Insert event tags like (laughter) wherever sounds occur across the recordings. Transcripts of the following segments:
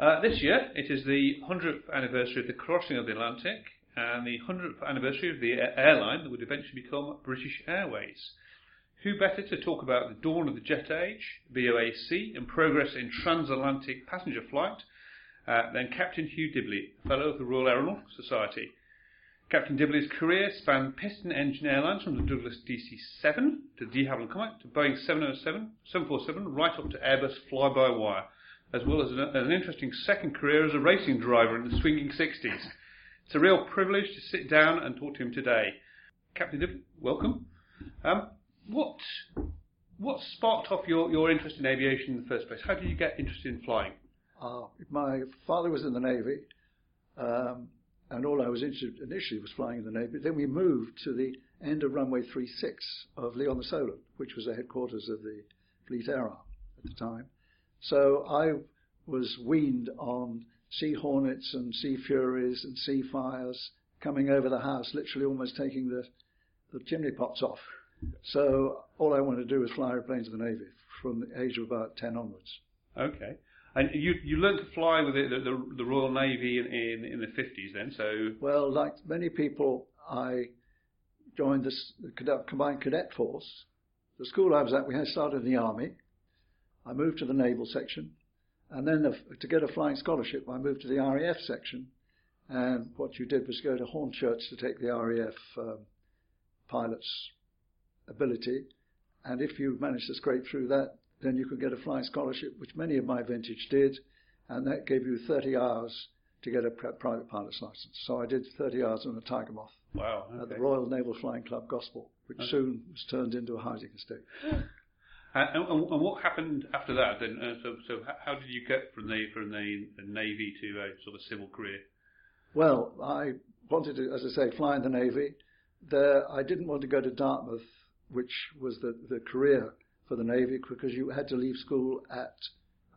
Uh, this year, it is the 100th anniversary of the crossing of the Atlantic and the 100th anniversary of the airline that would eventually become British Airways. Who better to talk about the dawn of the jet age, BOAC, and progress in transatlantic passenger flight uh, than Captain Hugh Dibley, Fellow of the Royal Aeronautical Society. Captain Dibley's career spanned piston engine airlines from the Douglas DC-7 to de Havilland Comet to Boeing 707, 747, right up to Airbus fly-by-wire, as well as an, an interesting second career as a racing driver in the swinging 60s. It's a real privilege to sit down and talk to him today. Captain Dibley, welcome. Um, what what sparked off your, your interest in aviation in the first place? How did you get interested in flying? Uh, my father was in the Navy. Um, and all I was interested initially was flying in the Navy. Then we moved to the end of runway 36 of Lee-on-the-Solent, which was the headquarters of the Fleet Air Arm at the time. So I was weaned on Sea Hornets and Sea Furies and Sea Fires coming over the house, literally almost taking the, the chimney pots off. So all I wanted to do was fly airplanes in the Navy from the age of about 10 onwards. Okay. And you you learned to fly with the, the, the Royal Navy in, in, in the 50s then, so... Well, like many people, I joined this, the cadet, combined cadet force. The school I was at, we had started in the army. I moved to the naval section. And then the, to get a flying scholarship, I moved to the RAF section. And what you did was go to Hornchurch to take the RAF um, pilot's ability. And if you managed to scrape through that, then you could get a flying scholarship, which many of my vintage did, and that gave you 30 hours to get a private pilot's license. So I did 30 hours on a Tiger Moth wow, okay. at the Royal Naval Flying Club Gosport, which okay. soon was turned into a housing estate. (laughs) Uh, and, and, what happened after that? Then, uh, so, so how did you get from the from the, the navy to a sort of civil career? Well, I wanted to, as I say, fly in the navy. There, I didn't want to go to Dartmouth, which was the the career for the Navy because you had to leave school at,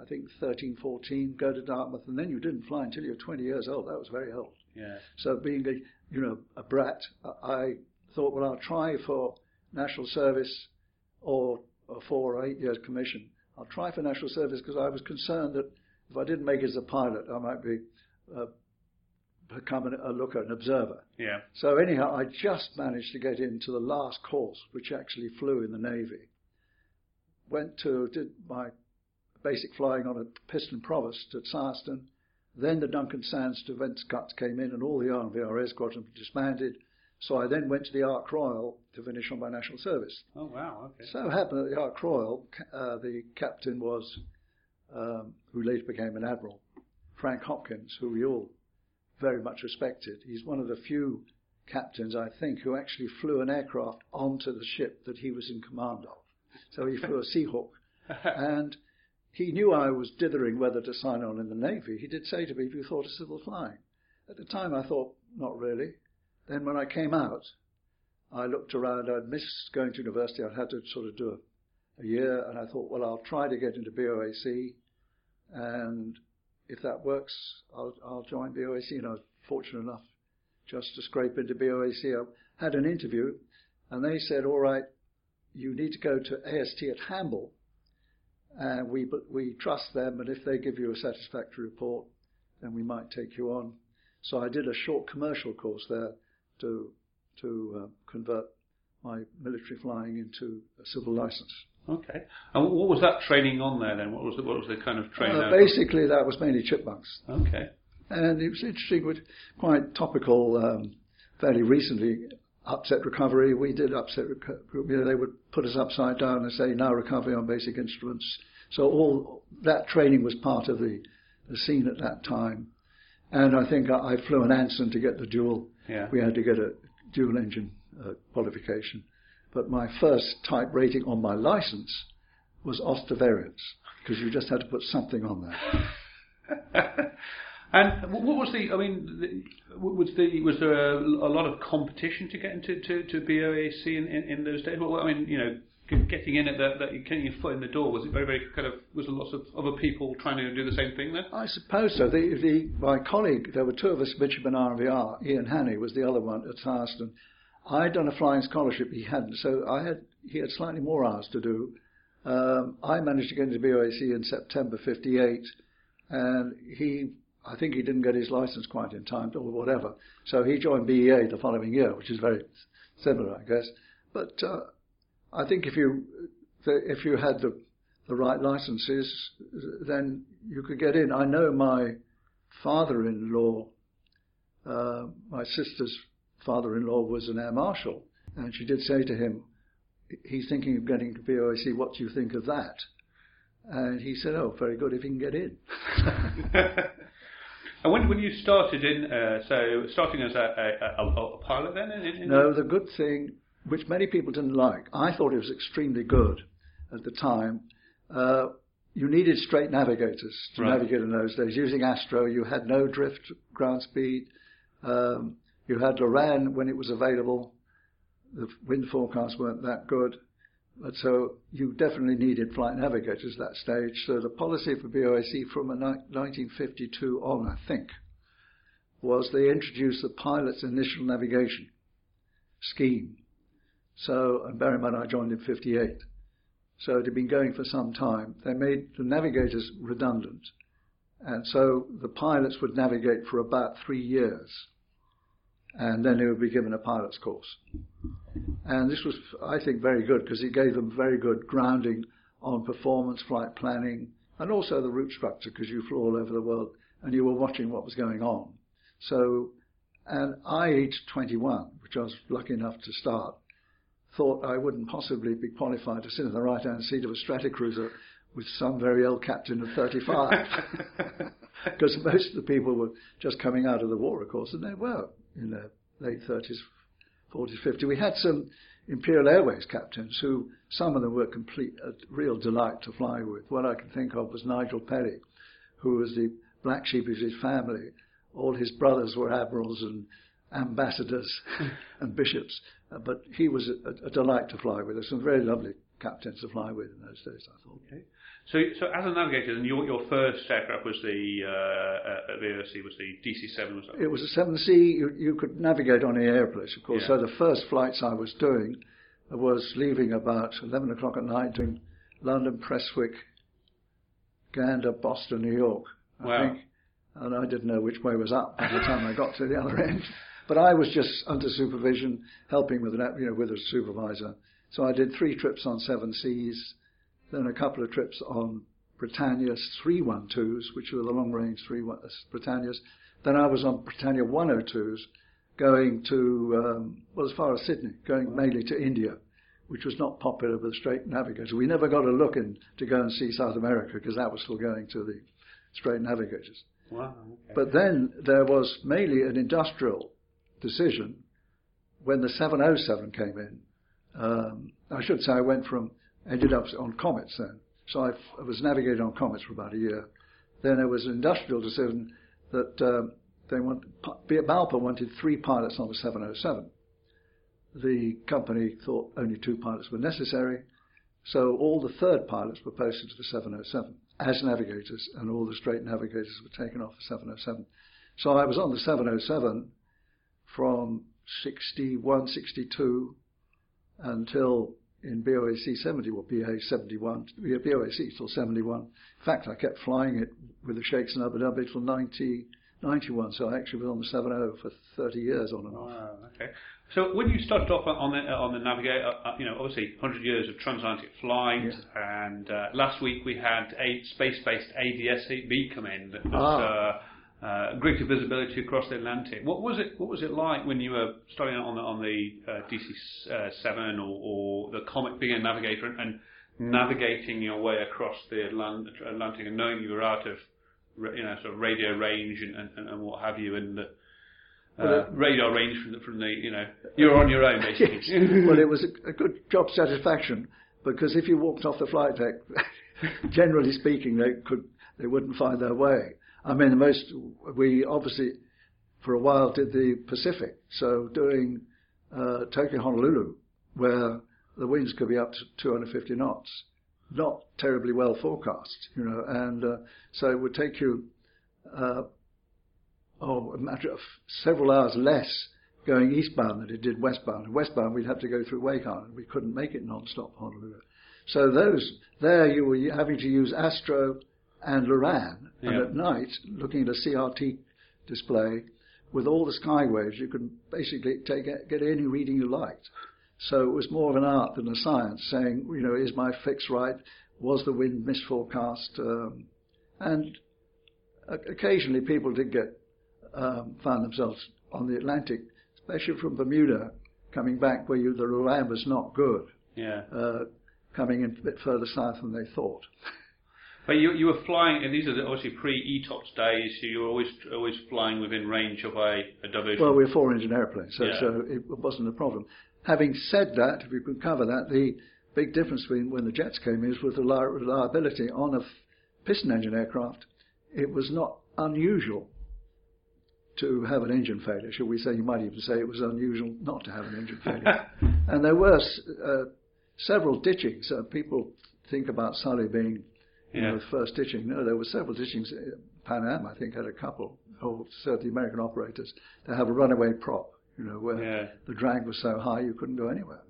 I think, 13, 14, go to Dartmouth, and then you didn't fly until you were 20 years old. That was very old. Yeah. So being a, you know, a brat, I thought, well, I'll try for national service or four or eight years commission. I'll try for national service because I was concerned that if I didn't make it as a pilot, I might be uh, become an, a looker, an observer. Yeah. So anyhow, I just managed to get into the last course, which actually flew in the Navy went to, did my basic flying on a piston provost at Syerston. Then the Duncan Sands defence cuts came in and all the RVRA squadrons disbanded. So I then went to the Ark Royal to finish on my national service. Oh, wow, okay. So it happened at the Ark Royal, uh, the captain was, um, who later became an admiral, Frank Hopkins, who we all very much respected. He's one of the few captains, I think, who actually flew an aircraft onto the ship that he was in command of. So he flew a Seahawk. (laughs) and he knew I was dithering whether to sign on in the Navy. He did say to me, Have you thought of civil flying? At the time, I thought, Not really. Then when I came out, I looked around. I'd missed going to university. I'd had to sort of do a, a year. And I thought, Well, I'll try to get into BOAC. And if that works, I'll, I'll join BOAC. And I was fortunate enough just to scrape into BOAC. I had an interview, and they said, All right, you need to go to AST at Hamble, and we we trust them, and if they give you a satisfactory report, then we might take you on. So I did a short commercial course there to to uh, convert my military flying into a civil license. Okay. And what was that training on there then? What was the, what was the kind of training? Uh, basically, that was mainly chipmunks. Okay. And it was interesting, with quite topical. Um, fairly recently, upset recovery. We did upset recovery. You know, they would put us upside down and say, now recovery on basic instruments. So all that training was part of the, the scene at that time. And I think I, I flew an Anson to get the dual. Yeah. We had to get a dual engine uh, qualification. But my first type rating on my license was Auster variance because you just had to put something on there. (laughs) And what was the? I mean, was the was there a, a lot of competition to get into to, to BOAC in, in, in those days? Well, I mean, you know, getting in at that, that getting your foot in the door was it very very kind of was there lots of other people trying to do the same thing there? I suppose so. The, the my colleague, there were two of us, midshipman RNVR. Ian Hannay was the other one at Syerston. I'd done a flying scholarship, he hadn't, so I had he had slightly more hours to do. Um, I managed to get into BOAC in September '58 and he, I think he didn't get his license quite in time or whatever. So he joined BEA the following year, which is very similar, I guess. But uh, I think if you if you had the the right licenses, then you could get in. I know my father-in-law, uh, my sister's father-in-law was an air marshal, and she did say to him, he's thinking of getting to BOAC, what do you think of that? And he said, oh, very good, if he can get in. (laughs) and when, when you started in, uh, so starting as a, a, a, a pilot then? In, in no, the good thing, which many people didn't like, I thought it was extremely good at the time, uh, you needed straight navigators to right. navigate in those days. Using Astro, you had no drift ground speed. Um, you had Loran when it was available. The wind forecasts weren't that good. But so you definitely needed flight navigators at that stage. So the policy for BOAC from 1952 on, I think, was they introduced the pilot's initial navigation scheme. So, and bear in mind I joined in 58. So it had been going for some time. They made the navigators redundant. And so the pilots would navigate for about three years. And then they would be given a pilot's course. And this was, I think, very good because it gave them very good grounding on performance, flight planning, and also the route structure because you flew all over the world and you were watching what was going on. So, and I, aged 21, which I was lucky enough to start, thought I wouldn't possibly be qualified to sit in the right hand seat of a Stratocruiser with some very old captain of 35. (laughs) Because most of the people were just coming out of the war, of course, and they were in their late 30s, 40s, 50s. We had some Imperial Airways captains who, some of them were complete, a real delight to fly with. One I can think of was Nigel Perry, who was the black sheep of his family. All his brothers were admirals and ambassadors (laughs) and bishops, uh, but he was a, a, delight to fly with. There's some very lovely captains to fly with in those days, I thought. Okay. So, so as a navigator, and your, your first aircraft was the uh, uh, BOAC was the DC-7, was It was a 7C. You, you could navigate on the airplanes, of course. Yeah. So the first flights I was doing was leaving about 11 o'clock at night, doing London, Prestwick, Gander, Boston, New York. I wow. think. And I didn't know which way was up by the time I got to the other end. (laughs) But I was just under supervision, helping with an, you know, with a supervisor. So I did three trips on 7Cs, then a couple of trips on Britannia's 312s, which were the long range 3 uh, Britannias. Then I was on Britannia 102s, going to, um, well, as far as Sydney, going mainly to India, which was not popular with the straight navigators. We never got a look in to go and see South America because that was still going to the straight navigators. Wow. Okay. But then there was mainly an industrial decision when the 707 came in. Um, I should say I went from, ended up on comets then. So I, was navigating on comets for about a year. Then there was an industrial decision that um, they want, Balpa wanted three pilots on the 707. The company thought only two pilots were necessary, so all the third pilots were posted to the 707 as navigators, and all the straight navigators were taken off the 707. So I was on the 707 from 61, 62 until in BOAC 70 or BA 71, BOAC till 71. In fact, I kept flying it with the Sheikhs in Abu Dhabi till 90, 91, so I actually was on the 70 for 30 years on and off. Wow, okay. So when you started off on the on the Navigator, uh, you know, obviously 100 years of transatlantic flight, yeah. and uh, last week we had a space-based ADS-B come in that was. Ah. Uh, uh, greater visibility across the Atlantic. What was it? What was it like when you were starting out on the on the uh, DC-7 or, or, the Comet being a navigator and, and, navigating your way across the Atlantic and knowing you were out of you know sort of radio range and, and, and what have you and the uh, radar range from the, from the you know you're on your own (laughs) basically. yes. well, it was a, a good job satisfaction because if you walked off the flight deck, (laughs) generally speaking, they could they wouldn't find their way. I mean, most we obviously for a while did the Pacific, so doing uh, Tokyo Honolulu, where the winds could be up to 250 knots, not terribly well forecast, you know, and uh, so it would take you uh, oh a matter of several hours less going eastbound than it did westbound. And westbound we'd have to go through Wake Island. We couldn't make it non-stop Honolulu. So those there you were having to use Astro and Loran, Yeah. and at night, looking at a CRT display with all the skywaves, you could basically take get any reading you liked. So it was more of an art than a science, saying, you know, is my fix right? Was the wind misforecast? Um, and occasionally people did get um, found themselves on the Atlantic, especially from Bermuda, coming back where you, the Loran was not good, Yeah. uh, coming in a bit further south than they thought. (laughs) But you you were flying, and these are the- obviously pre-ETOPS days, so you were always always flying within range of a, a diversion. Well, we're a four-engine airplane, so, Yeah. so it wasn't a problem. Having said that, if we could cover that, the big difference between when the jets came is with the reliability on a f- piston engine aircraft. It was not unusual to have an engine failure, should we say? You might even say it was unusual not to have an engine failure. (laughs) and there were uh, several ditchings. Uh, people think about Sully being Yeah. know, the first ditching. No, there were several ditchings. Uh, Pan Am, I think, had a couple, or certainly American operators, to have a runaway prop, you know, where Yeah. the drag was so high you couldn't go anywhere.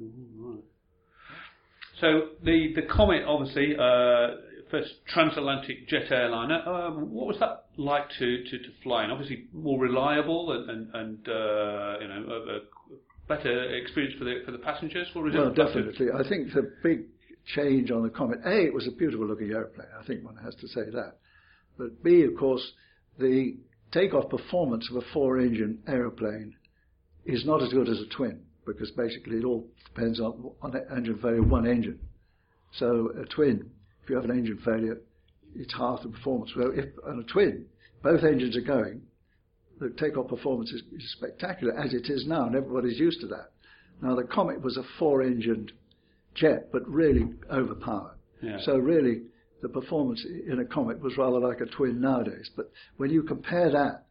So the the Comet, obviously, uh, first transatlantic jet airliner. Um, what was that like to, to, to fly in? Obviously, more reliable and and, and uh, you know a, a better experience for the for the passengers. Or is Well, it definitely. I think the big change on the Comet, A, it was a beautiful looking airplane. I think one has to say that. But B, of course, the takeoff performance of a four engine aeroplane is not as good as a twin because basically it all depends on, on the engine failure one engine. So a twin, if you have an engine failure, it's half the performance. Well, if on a twin, both engines are going, the takeoff performance is, is spectacular as it is now, and everybody's used to that. Now the Comet was a four-engined jet, but really overpowered. Yeah. So really, the performance in a Comet was rather like a twin nowadays. But when you compare that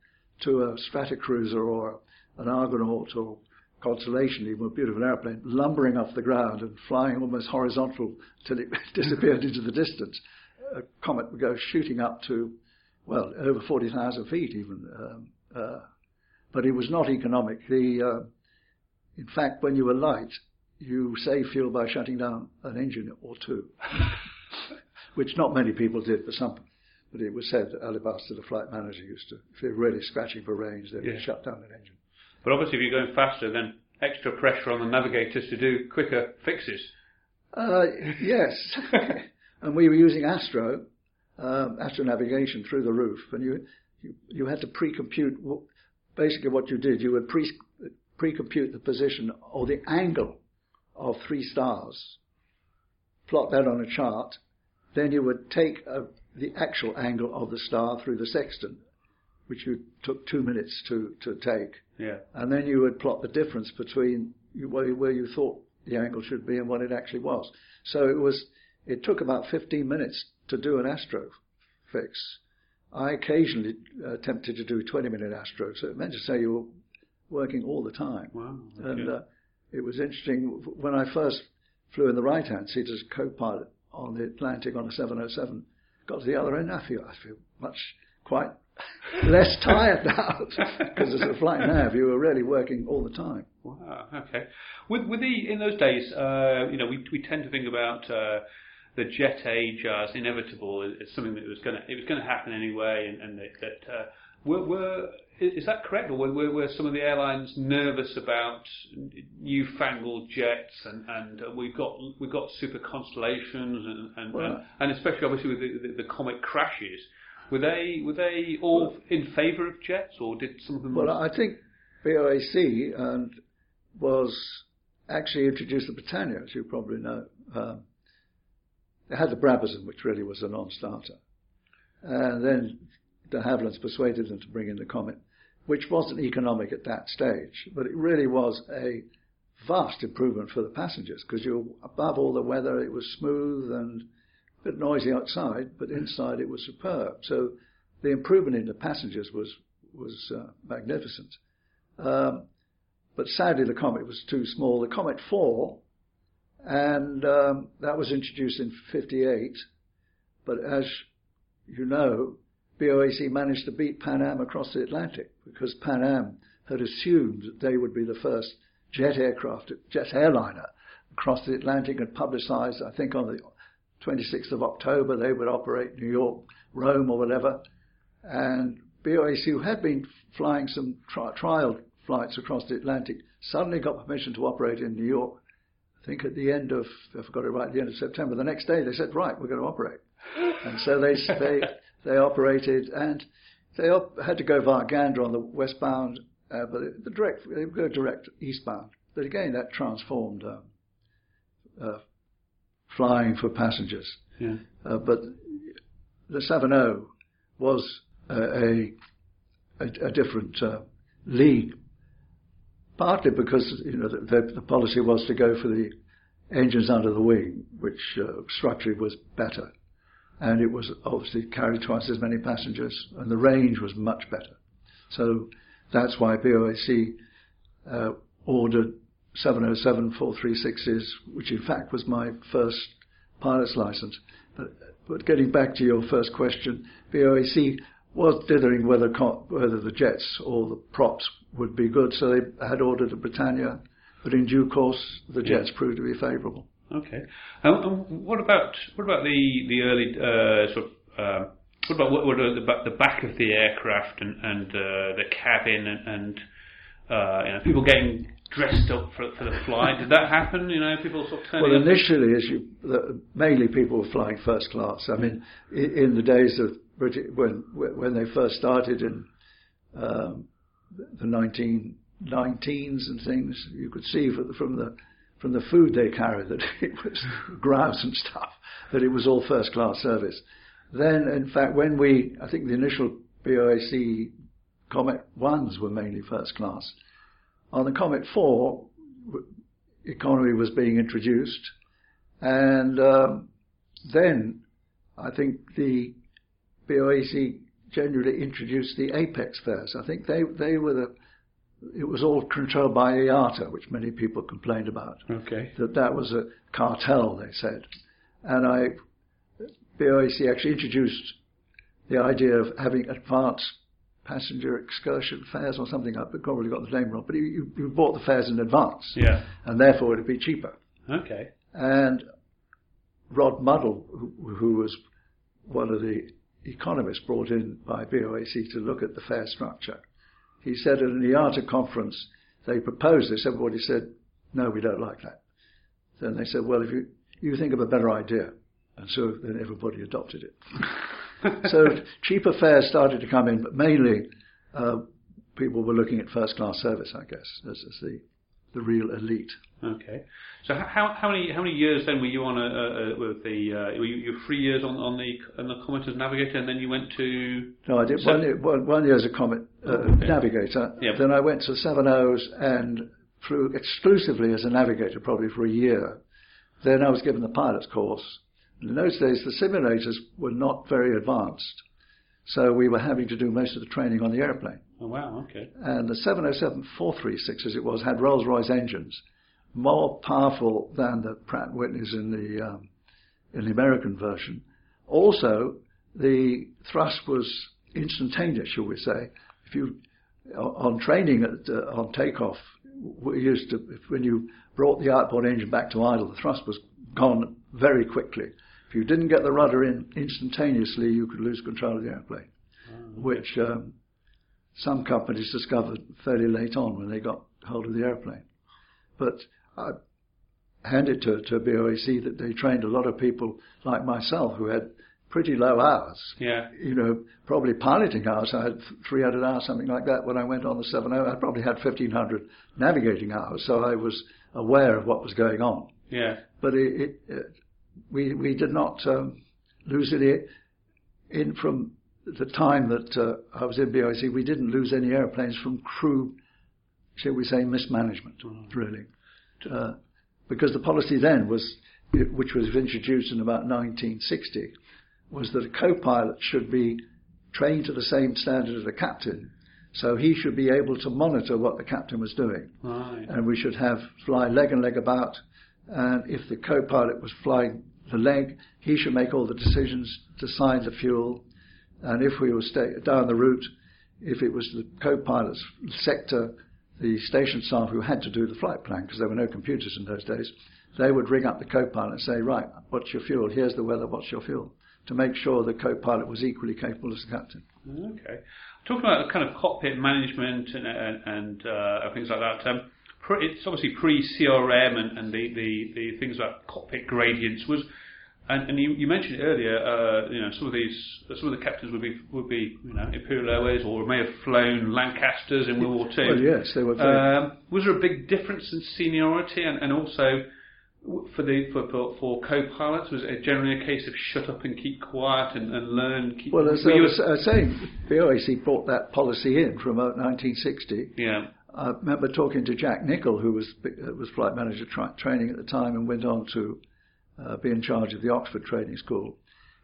to a Stratocruiser or an Argonaut or Constellation, even a beautiful airplane, lumbering off the ground and flying almost horizontal till it (laughs) disappeared into the distance, a Comet would go shooting up to, well, over 40,000 feet even. Um, uh, but it was not economic. The, uh, in fact, when you were light, you save fuel by shutting down an engine or two, (laughs) which not many people did, but some. But it was said that Alabaster, the flight manager, used to, if they're really scratching for range, they would Yeah. shut down an engine. But obviously, if you're going faster, then extra pressure on the navigators to do quicker fixes. Uh, yes, (laughs) and we were using Astro, um, Astro navigation through the roof, and you you, you had to pre-compute. Basically, what you did, you would pre pre-compute the position or the angle of three stars, plot that on a chart, then you would take uh the actual angle of the star through the sextant, which you took two minutes to to take, Yeah. and then you would plot the difference between you- where, you thought the angle should be and what it actually was. So it was. It took about 15 minutes to do an astro fix. I occasionally uh, attempted to do 20 minute astro, so it meant to say you were working all the time. Wow. And okay. uh, it was interesting when I first flew in the right hand seat as a co-pilot on the Atlantic on a 707. Got to the other end, I feel I feel much quite (laughs) less tired now because as a flight nav, you were really working all the time. Wow. Okay. With with the in those days, uh, you know, we we tend to think about uh, the jet age as inevitable. It's something that was going to it was going to happen anyway, and, and that, that uh, were, were is that correct, or were, were some of the airlines nervous about newfangled jets, and and uh, we've got we've got super constellations, and and, Well, and, and especially obviously with the, the, the comet crashes. Were they were they all in favour of jets, or did some of them? Well, I think BOAC and was actually introduced the Britannia, as you probably know. Um, they had the Brabazon, which really was a non-starter, and then de Havilland's persuaded them to bring in the Comet, which wasn't economic at that stage, but it really was a vast improvement for the passengers because you're above all the weather. It was smooth and a bit noisy outside, but inside it was superb. So the improvement in the passengers was was uh, magnificent. Um, but sadly, the Comet was too small. The Comet 4, and um, that was introduced in 58. But as you know, BOAC managed to beat Pan Am across the Atlantic because Pan Am had assumed that they would be the first jet aircraft, jet airliner across the Atlantic and publicized, I think, on the 26th of October, they would operate New York, Rome, or whatever. And BOAC, who had been flying some tri- trial flights across the Atlantic, suddenly got permission to operate in New York. I think at the end of, if I got it right, the end of September. The next day they said, right, we're going to operate. And so they, they, they operated and they op- had to go via Gander on the westbound, uh, but the direct, they would go direct eastbound. But again, that transformed um, uh, flying for passengers. Yeah. Uh, but the 7.0 was a, a, a different uh, league, partly because you know the, the, the, policy was to go for the engines under the wing, which uh, structurally was better, and it was obviously carried twice as many passengers, and the range was much better. So that's why BOAC uh, ordered 707 436s, which in fact was my first pilot's license. But, but getting back to your first question, BOAC was dithering whether whether the jets or the props would be good, so they had ordered a Britannia, but in due course the jets yeah. proved to be favourable. Okay. Um, what about what about the the early uh, sort of uh, what about what, what the, the back of the aircraft and and uh, the cabin and, and uh, you know, people getting dressed up for, for the flight. Did that happen? You know, people sort of Well, initially, as you, the, mainly people were flying first class. I mean, in, in the days of British, when when they first started in um, the 1919s and things, you could see from the from the food they carried (laughs) that it was grouse and stuff, that it was all first class service. Then, in fact, when we, I think the initial BOAC Comet 1s were mainly first class. On the Comet 4, economy was being introduced, and um, then I think the BOAC generally introduced the Apex fares. I think they they were the it was all controlled by IATA, which many people complained about. Okay. That that was a cartel, they said, and I BOAC actually introduced the idea of having advanced passenger excursion fares or something. I've probably got the name wrong, but you, you bought the fares in advance. Yeah. And therefore it'd be cheaper. Okay. And Rod Muddle, who, who was one of the economists brought in by BOAC to look at the fare structure, he said at an IATA conference, they proposed this, everybody said, no, we don't like that. Then they said, well, if you, you think of a better idea. And so then everybody adopted it. (laughs) so cheaper fares started to come in, but mainly uh, people were looking at first class service, I guess, as, as the the real elite. Okay. So how how many how many years then were you on a, a, with the uh, were you, you three years on on the on the Comet as navigator and then you went to no I did one year, one, one year as a Comet uh, okay. navigator. Yep. Then I went to seven O's and flew exclusively as a navigator probably for a year. Then I was given the pilot's course in those days, the simulators were not very advanced. So we were having to do most of the training on the airplane. Oh, wow, okay. And the 707 436, as it was, had Rolls Royce engines, more powerful than the Pratt Whitneys in the, um, in the American version. Also, the thrust was instantaneous, shall we say. If you, on training at, uh, on takeoff, we used to, when you brought the outboard engine back to idle, the thrust was gone very quickly. If you didn't get the rudder in instantaneously, you could lose control of the airplane, okay. which um, some companies discovered fairly late on when they got hold of the airplane. But I hand it to, to BOAC that they trained a lot of people like myself who had pretty low hours. Yeah. You know, probably piloting hours. I had 300 hours, something like that, when I went on the 70. I probably had 1,500 navigating hours, so I was aware of what was going on. Yeah. But it, it, it we we did not um, lose any in from the time that uh, I was in BOAC. We didn't lose any airplanes from crew, shall we say, mismanagement, mm. really, uh, because the policy then was, which was introduced in about 1960, was that a co-pilot should be trained to the same standard as a captain. So he should be able to monitor what the captain was doing. Right. And we should have fly leg and leg about and if the co-pilot was flying the leg, he should make all the decisions, decide the fuel, and if we were down the route, if it was the co-pilot's sector, the station staff who had to do the flight plan because there were no computers in those days, they would ring up the co-pilot and say, right, what's your fuel? Here's the weather, what's your fuel? To make sure the co-pilot was equally capable as the captain. Okay. Talking about the kind of cockpit management and, and, uh, things like that, um, it's obviously pre-CRM and, and the, the, the things about cockpit gradients was and, and you, you, mentioned earlier, uh, you know, some of these, some of the captains would be would be, you know, Imperial Airways or may have flown Lancasters in World War Two. Well, yes, they were. Um, was there a big difference in seniority, and, and also for the for, for, for co-pilots, was it generally a case of shut up and keep quiet and, and learn? Keep, well, as I was uh, saying, the OAC brought that policy in from about 1960. Yeah. I remember talking to Jack Nichol, who was uh, was flight manager tra- training at the time, and went on to uh, be in charge of the Oxford Training School.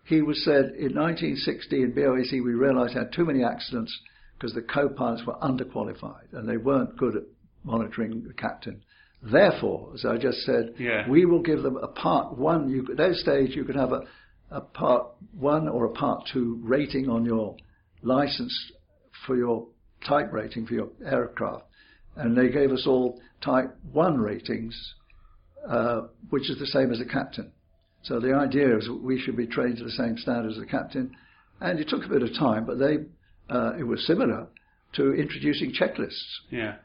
He was said in 1960 in BOAC we realised had too many accidents because the co-pilots were underqualified and they weren't good at monitoring the captain. Therefore, as I just said, yeah. we will give them a part one. You, at that stage, you could have a, a part one or a part two rating on your license for your type rating for your aircraft, and they gave us all type one ratings uh, which is the same as a captain. So the idea is we should be trained to the same standard as a captain. And it took a bit of time, but they uh, it was similar to introducing checklists. Yeah.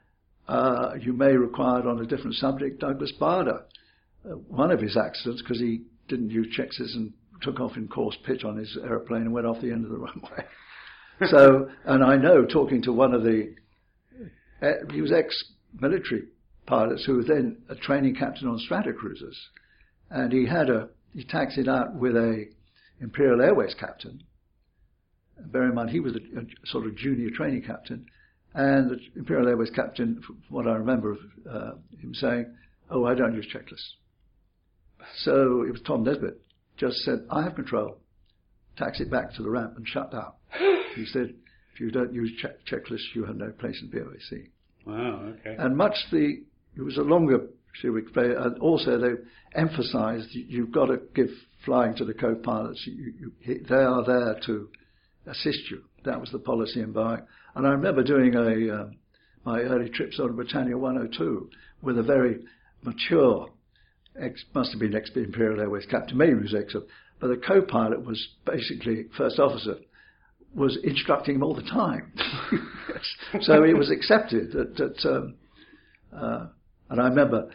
Uh, you may require on a different subject. Douglas Bader, uh, one of his accidents because he didn't use checklists and took off in coarse pitch on his aeroplane and went off the end of the (laughs) runway. so, and I know talking to one of the, uh, he was ex-military pilots who was then a training captain on Stratocruisers, and he had a he taxied out with a Imperial Airways captain. Bear in mind, he was a, a sort of junior training captain, and the Imperial Airways captain, from what I remember of uh, him saying, "Oh, I don't use checklists." So it was Tom Nesbitt just said, "I have control." Taxi back to the ramp and shut down. (laughs) he said, "If you don't use check- checklists, you have no place in BOAC." Wow. Okay. And much the it was a longer two-week play, and also they emphasised you've got to give flying to the co-pilots. You, you, they are there to assist you. That was the policy in Boeing. And I remember doing a um, my early trips on Britannia 102 with a very mature, ex, must have been ex-Imperial Airways captain, maybe he was ex, but the co-pilot was basically first officer was instructing him all the time. (laughs) so it was accepted that, that um, uh, and I remember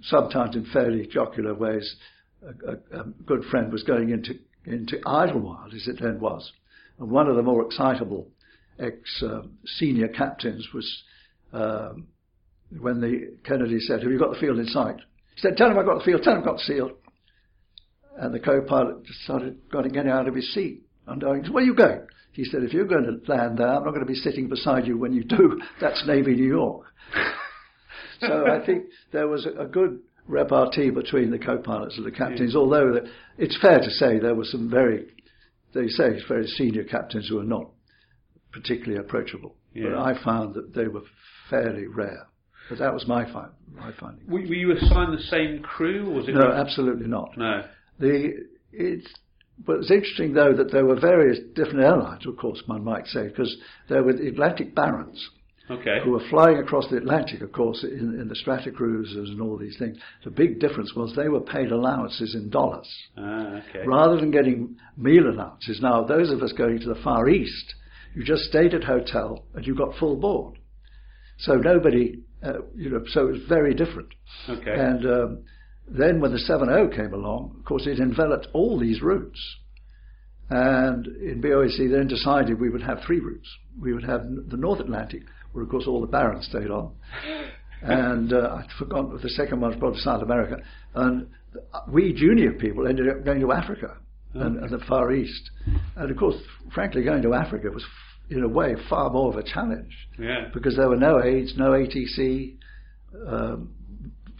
sometimes in fairly jocular ways, a, a, a good friend was going into, into Idlewild, as it then was. And one of the more excitable ex um, senior captains was um, when the Kennedy said, Have you got the field in sight? He said, Tell him I've got the field, tell him I've got the field. And the co pilot started getting out of his seat and Where are you going? He said, If you're going to land there, I'm not going to be sitting beside you when you do. That's Navy New York (laughs) so I think there was a, a good repartee between the co-pilots and the captains, yeah. although the, it's fair to say there were some very, they say, very senior captains who were not particularly approachable. Yeah. But I found that they were fairly rare. But that was my, find, my finding. Were, were you assigned the same crew, or was it? No, absolutely not. No. The it's but it's interesting though that there were various different airlines, of course, one might say, because there were the Atlantic Barons, okay. who were flying across the Atlantic, of course, in, in the Stratocruisers and all these things. The big difference was they were paid allowances in dollars ah, okay. rather than getting meal allowances. Now, those of us going to the Far East, you just stayed at hotel and you got full board. So nobody, uh, you know, so it was very different. Okay. And um, then when the 7.0 came along, of course, it enveloped all these routes. And in BOAC then decided we would have three routes. We would have the North Atlantic, where of course all the barons stayed on. and uh, I'd forgotten the second one was brought to South America. And we junior people ended up going to Africa and, and, the Far East. And of course, frankly, going to Africa was in a way far more of a challenge. Yeah. Because there were no aids, no ATC, um,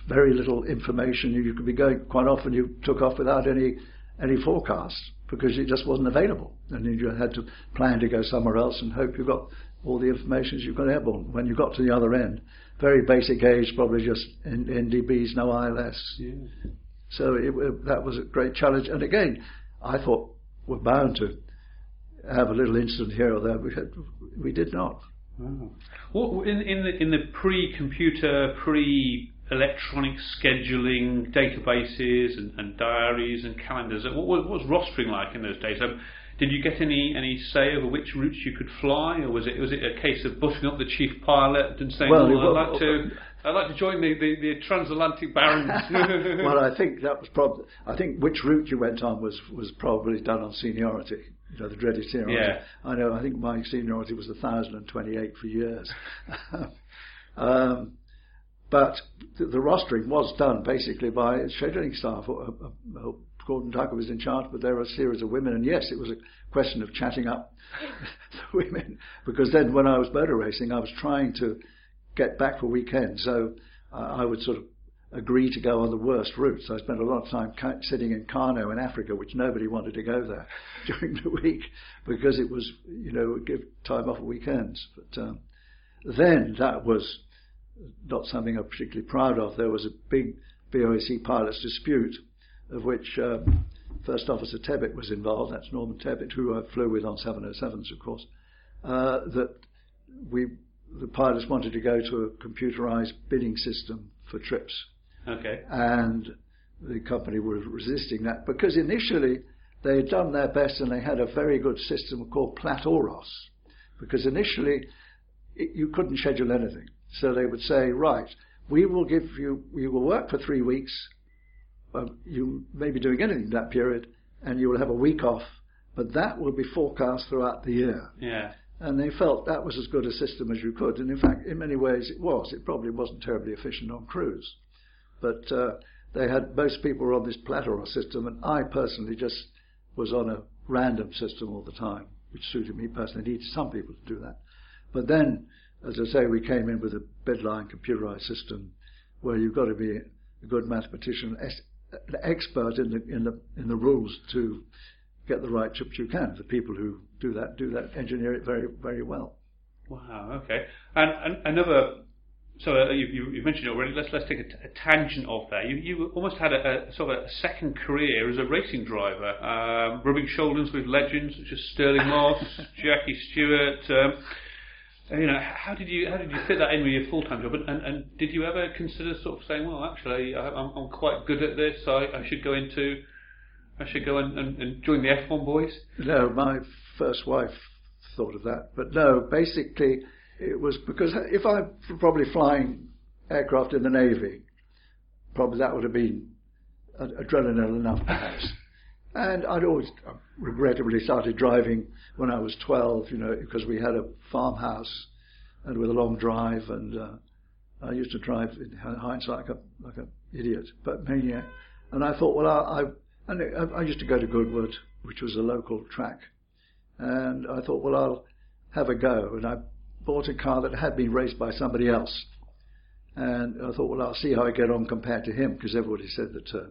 very little information. You could be going quite often. You took off without any any forecast because it just wasn't available, and you had to plan to go somewhere else and hope you got all the information you've got airborne. When you got to the other end, very basic age, probably just NDBs, no ILS. Yeah. So it, it, that was a great challenge. And again, I thought we're bound to have a little incident here or there. We, had, we did not. Oh. Well, in, in the in the pre-computer, pre electronic scheduling databases and, and diaries and calendars. What, what, was rostering like in those days? Um, did you get any, any say over which routes you could fly, or was it was it a case of butting up the chief pilot and saying, well, "I'd like to I'd like to join the, the, the transatlantic barons"? (laughs) well, I think that was probably I think which route you went on was was probably done on seniority. You know, the dreaded seniority. Yeah. I know. I think my seniority was 1,028 for years. (laughs) um, but the, the, rostering was done basically by scheduling staff. Uh, uh, Gordon Tucker was in charge, but there were a series of women, and yes, it was a question of chatting up (laughs) the women because then when I was motor racing, I was trying to get back for weekends, so uh, I would sort of agree to go on the worst routes. I spent a lot of time ca- sitting in Kano in Africa, which nobody wanted to go there (laughs) during the week because it was, you know, give time off at weekends. But um, then that was not something I'm particularly proud of. There was a big BOAC pilots dispute, of which um, First Officer Tebbit was involved. That's Norman Tebbit, who I flew with on 707s, of course. Uh, that we the pilots wanted to go to a computerized bidding system for trips Okay. And the company was resisting that because initially they had done their best and they had a very good system called Platoros. Because initially it, you couldn't schedule anything. So they would say, right, we will give you, we will work for three weeks. Um, you may be doing anything that period and you will have a week off, but that will be forecast throughout the year. Yeah. And they felt that was as good a system as you could. And in fact, in many ways it was. It probably wasn't terribly efficient on crews. But uh, they had most people were on this Platoros system, and I personally just was on a random system all the time, which suited me personally. I Needed some people to do that. But then, as I say, we came in with a bidline computerized system where you've got to be a good mathematician, an expert in the in the in the rules to get the right chips you can. The people who do that do that engineer it very very well. Wow. Okay. And, and another so uh, you, you, you, mentioned it already. Let's let's take a, t- a tangent off there. You, you almost had a, a, sort of a second career as a racing driver, um, rubbing shoulders with legends such as Stirling Moss, (laughs) Jackie Stewart. Um, you know, how did you how did you fit that in with your full time job? And, and, and, did you ever consider sort of saying, well, actually, I, am I'm quite good at this. I, I should go into I should go and, and, and join the F1 boys. No, my first wife thought of that, but no, basically it was because if I were probably flying aircraft in the Navy, probably that would have been adrenaline enough perhaps. And I'd always uh, regrettably started driving when I was 12, you know, because we had a farmhouse and with a long drive, and uh, I used to drive in hindsight like a like an idiot, but maniac. And I thought, well, I, I and I used to go to Goodwood, which was a local track, and I thought, well, I'll have a go, and I bought a car that had been raced by somebody else. And I thought, well, I'll see how I get on compared to him, because everybody said that uh,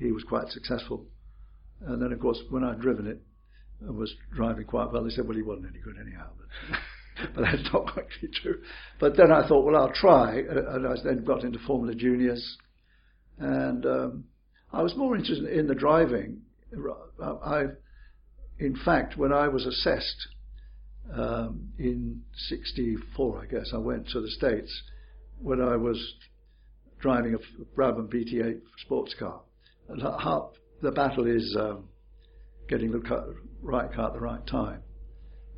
he was quite successful. And then, of course, when I'd driven it and was driving quite well, they said, well, he wasn't any good anyhow. But, (laughs) but that's not quite true. But then I thought, well, I'll try. And I then got into Formula Juniors. And um, I was more interested in the driving. I, in fact, when I was assessed um, in 64, I guess, I went to the States when I was driving a Brabham BT8 sports car. And how, the battle is um, getting the right car at the right time.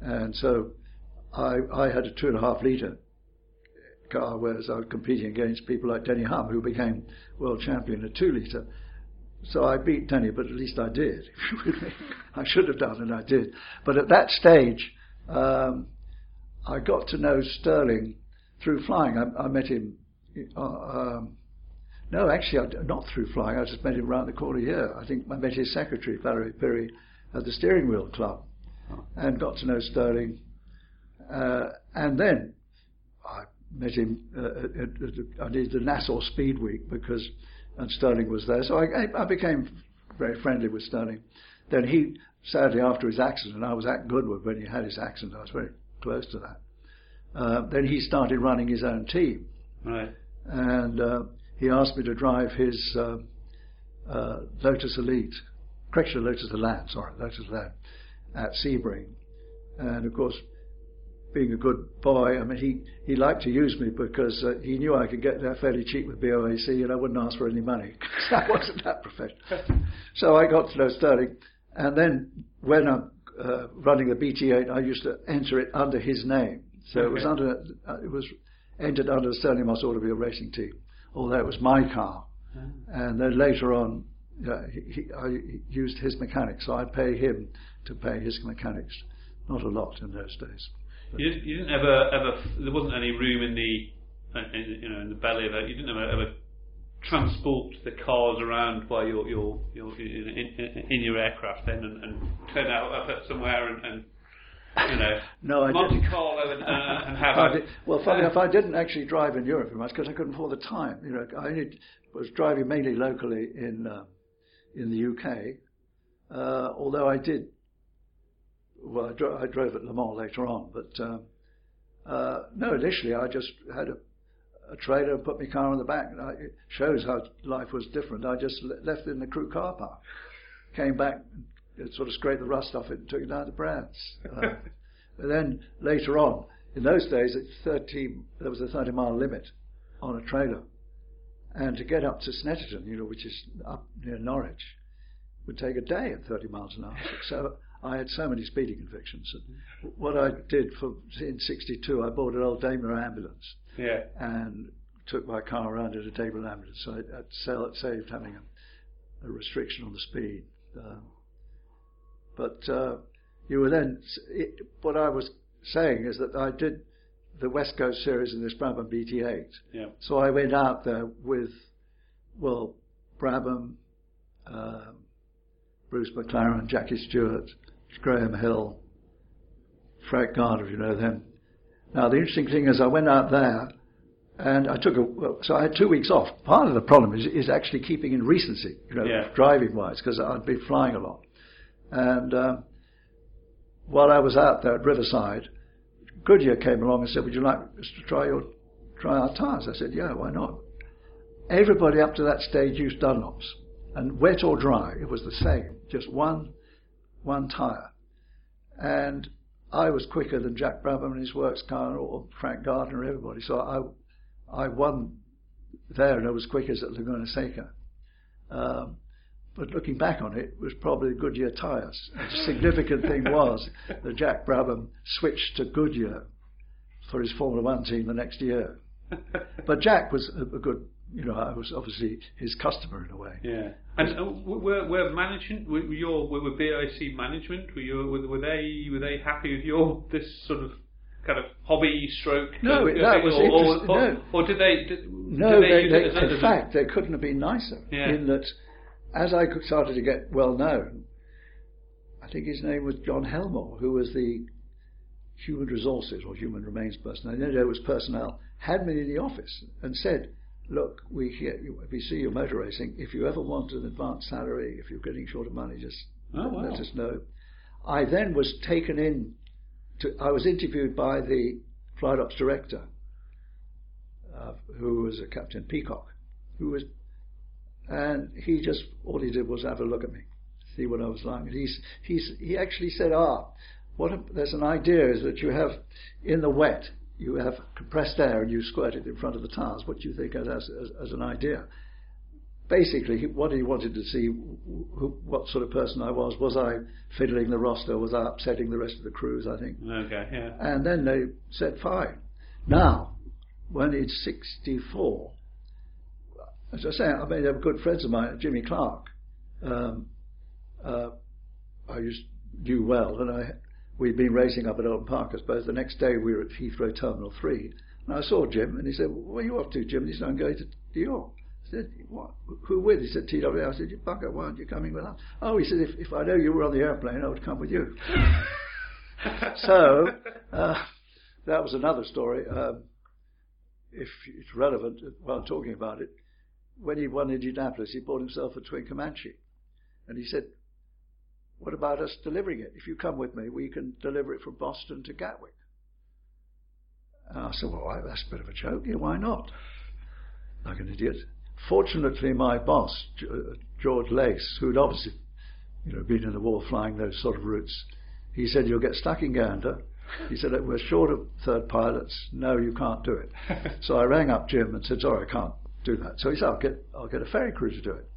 And so I, I had a two and a half litre car, whereas I was competing against people like Denny Hulme, who became world champion at two litre. So I beat Denny, but at least I did. (laughs) I should have done, and I did. But at that stage, um, I got to know Stirling through flying. I, I met him. Uh, um, no, actually, I, not through flying. I just met him around the corner here. I think I met his secretary, Valerie Pirie, at the Steering Wheel Club, and got to know Stirling. Uh, and then I met him. Uh, at, at, I did the Nassau Speed Week because, and Stirling was there. So I, I became very friendly with Stirling. Then he sadly, after his accident, I was at Goodwood when he had his accident. I was very close to that. Uh, then he started running his own team. Right. And uh, he asked me to drive his uh, uh Lotus Elite, correction, Lotus Elan, sorry, Lotus Elan, at Sebring. And of course, being a good boy, I mean, he, he liked to use me because uh, he knew I could get there fairly cheap with BOAC and I wouldn't ask for any money (laughs) because I wasn't that professional. so I got to know Stirling. And then when I'm uh, running the BT8, I used to enter it under his name. So okay. it was under, uh, it was entered under the Stirling Moss Automobile Racing Team, although it was my car. Mm. And then later on, yeah, he, he, I used his mechanics, so I'd pay him to pay his mechanics. Not a lot in those days. You didn't, you didn't ever, ever, there wasn't any room in the, uh, in, you know, in the belly of it. You didn't ever, ever transport the cars around by your, your, your in, in, in your aircraft then and, and turn out up at somewhere and, and you know, (laughs) no, I Monte didn't. Carlo and, uh, and (laughs) have. did, well, funny enough, I didn't actually drive in Europe very much because I couldn't afford the time. You know, I only was driving mainly locally in uh, in the UK. Uh, although I did well, I, dro- I, drove at Le Mans later on, but um, uh, no, initially I just had a, a trailer and put my car on the back. I, it shows how life was different. I just le- left it in the crew car park, came back, sort of scraped the rust off it and took it down to Brands. (laughs) Uh, and then later on, in those days, it's 30, there was a 30 mile limit on a trailer. And to get up to Snetterton, you know, which is up near Norwich, would take a day at 30 miles an hour. (laughs) So I had so many speeding convictions. And what I did for in '62, I bought an old Daimler ambulance. Yeah. And took my car around in a Daimler ambulance. So I, saved having a, a, restriction on the speed. Uh, but uh, you were then. It, what I was saying is that I did the West Coast series in this Brabham BT8. Yeah. So I went out there with, well, Brabham, uh, Bruce McLaren, Jackie Stewart, Graham Hill, Frank Gardner, if you know them. Now, the interesting thing is, I went out there and I took a, well, so I had two weeks off. Part of the problem is, is actually keeping in recency, you know, yeah. driving wise, because I'd been flying a lot. And um, while I was out there at Riverside, Goodyear came along and said, "Would you like us to try your try our tires?" I said, "Yeah, why not?" Everybody up to that stage used Dunlops, and wet or dry, it was the same, just one one tyre. And I was quicker than Jack Brabham and his works car or Frank Gardner, everybody. So I, I won there and I was quickest at Laguna Seca. Um, but looking back on it, it was probably Goodyear tyres. The significant thing was that Jack Brabham switched to Goodyear for his Formula One team the next year. But Jack was a, a good you know, I was obviously his customer in a way. Yeah. And uh, were, were management, were your, were, BOAC management, were, you, were, were they, were they happy with your, this sort of kind of hobby stroke? No, that was or, or, or, no. or did they, did, no, did they, they, they in fact, they couldn't have been nicer. Yeah. In that, as I started to get well known, I think his name was John Helmore, who was the human resources or human remains person. I know it was personnel, had me in the office and said, look, we hear, we see you motor racing. If you ever want an advanced salary, if you're getting short of money, just oh, wow. let us know. I then was taken in. To, I was interviewed by the flight ops director, uh, who was a Captain Peacock, who was, and he just all he did was have a look at me, see what I was like. And he's he's he actually said, ah, what a, there's an idea is that you have in the wet you have compressed air and you squirt it in front of the tires. What do you think as, as, as an idea? Basically, what he wanted to see, who, what sort of person I was. Was I fiddling the roster? Was I upsetting the rest of the crews? I think. Okay, yeah. And then they said, fine. Now, when it's 64, as I say, I they were good friends of mine, Jimmy Clark. Um, uh, I used knew well, and I we'd been racing up at Oulton Park, I suppose. The next day we were at Heathrow Terminal 3. And I saw Jim, and he said, Where are you off to, Jim? And he said, I'm going to New York. I said, What? Who with? He said, TW. I said, You bugger, why aren't you coming with us? Oh, he said, If, if I know you were on the airplane, I would come with you. (laughs) so, uh, that was another story. Um, if it's relevant while I'm talking about it, when he won Indianapolis, he bought himself a twin Comanche. And he said, what about us delivering it? If you come with me, we can deliver it from Boston to Gatwick. And I said, well, that's a bit of a joke. Yeah, why not? Like an idiot. Fortunately, my boss, uh, George Lace, who'd obviously you know, been in the war flying those sort of routes, he said, you'll get stuck in Gander, He said, we're short of third pilots. No, you can't do it. (laughs) so I rang up Jim and said, sorry, I can't do that. So he said, I'll get, I'll get a ferry crew to do it.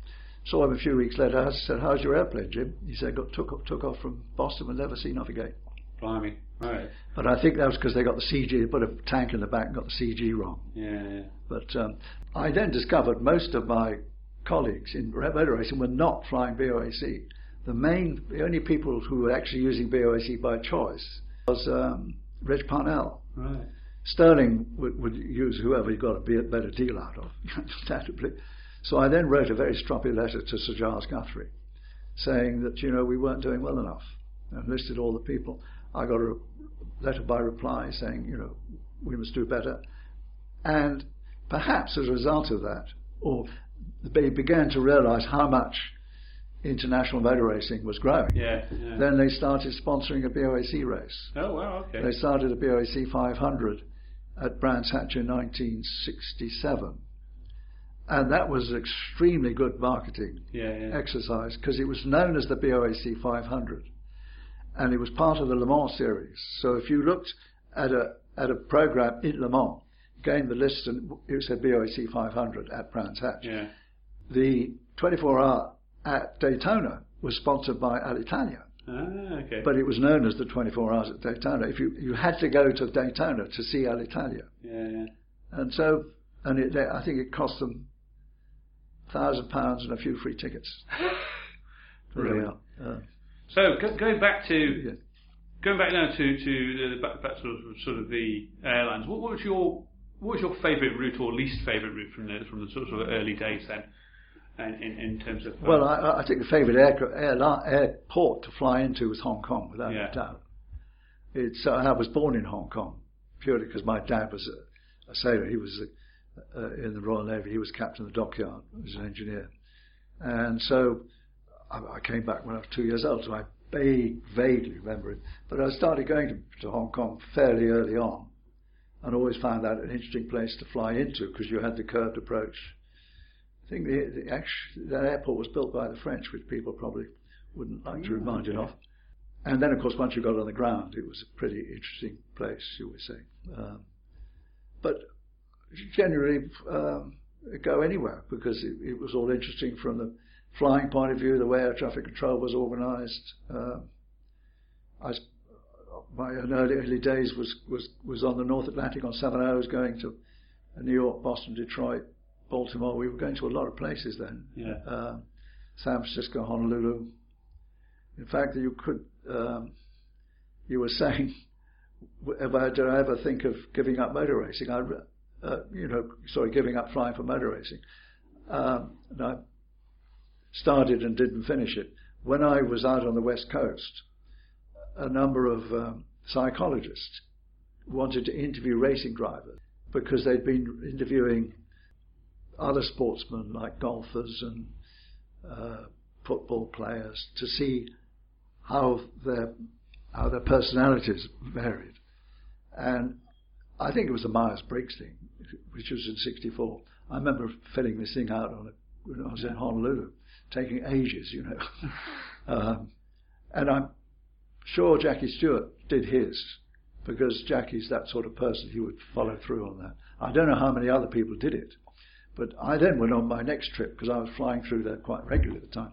Saw him a few weeks later. I said, how's your airplane, Jim? He said, got, took, took off from Boston and never seen off again. Blimey. Right. But I think that was because they got the CG, they put a tank in the back and got the CG wrong. Yeah, yeah. But um, I then discovered most of my colleagues in motor racing were not flying BOAC. The main, the only people who were actually using BOAC by choice was um, Reg Parnell. Right. Stirling would, would use whoever he got a better deal out of, (laughs) understandably. So I then wrote a very stroppy letter to Sir Giles Guthrie saying that, you know, we weren't doing well enough and listed all the people. I got a letter by reply saying, you know, we must do better. And perhaps as a result of that, or they began to realize how much international motor racing was growing. Yeah, yeah. Then they started sponsoring a BOAC race. Oh, wow, okay. They started a BOAC 500 at Brands Hatch in 1967. And that was extremely good marketing yeah, yeah. exercise because it was known as the BOAC 500 and it was part of the Le Mans series. So if you looked at a at a program in Le Mans, gained the list and it said BOAC 500 at Brands Hatch. Yeah. The 24 hour at Daytona was sponsored by Alitalia. Ah, okay. But it was known as the 24 hours at Daytona. If you, you had to go to Daytona to see Alitalia. Yeah, yeah. And so, and it, I think it cost them thousand pounds and a few free tickets. (laughs) Uh, so go, going back to yeah. going back now to to the back, back sort of sort of the airlines. What, what was your what was your favourite route or least favourite route from the from the sort of early days then? In, in, in terms of well, I, I think the favourite air, air, airport to fly into was Hong Kong, without Yeah. a doubt. It's uh, I was born in Hong Kong purely because my dad was a, a sailor. He was uh, in the Royal Navy. He was captain of the dockyard. He was an engineer, and so I, I came back when I was two years old. So I vague, vaguely remember it. But I started going to, to Hong Kong fairly early on, and always found that an interesting place to fly into because you had the curved approach. I think the, the actual, that airport was built by the French, which people probably wouldn't like to remind you okay. of. And then, of course, once you got on the ground, it was a pretty interesting place, you would say. Um, but generally, um, go anywhere because it, it was all interesting from the flying point of view, the way air traffic control was organised. Um, I, my early, early days was, was, was on the North Atlantic on 7 hours going to New York, Boston, Detroit, Baltimore. We were going to a lot of places then. Yeah. Um, San Francisco, Honolulu. In fact, you could, um, you were saying, (laughs) if I, did I ever think of giving up motor racing? I, uh, you know, sorry, giving up flying for motor racing. Um, and I started and didn't finish it. When I was out on the West Coast, a number of um, psychologists wanted to interview racing drivers because they'd been interviewing other sportsmen like golfers and uh, football players to see how their how their personalities varied. And I think it was the Myers Briggs thing, which was in '64. I remember filling this thing out on a, when I was in Honolulu, taking ages, you know. (laughs) um, and I'm sure Jackie Stewart did his because Jackie's that sort of person. He would follow through on that. I don't know how many other people did it, but I then went on my next trip because I was flying through there quite regularly at the time.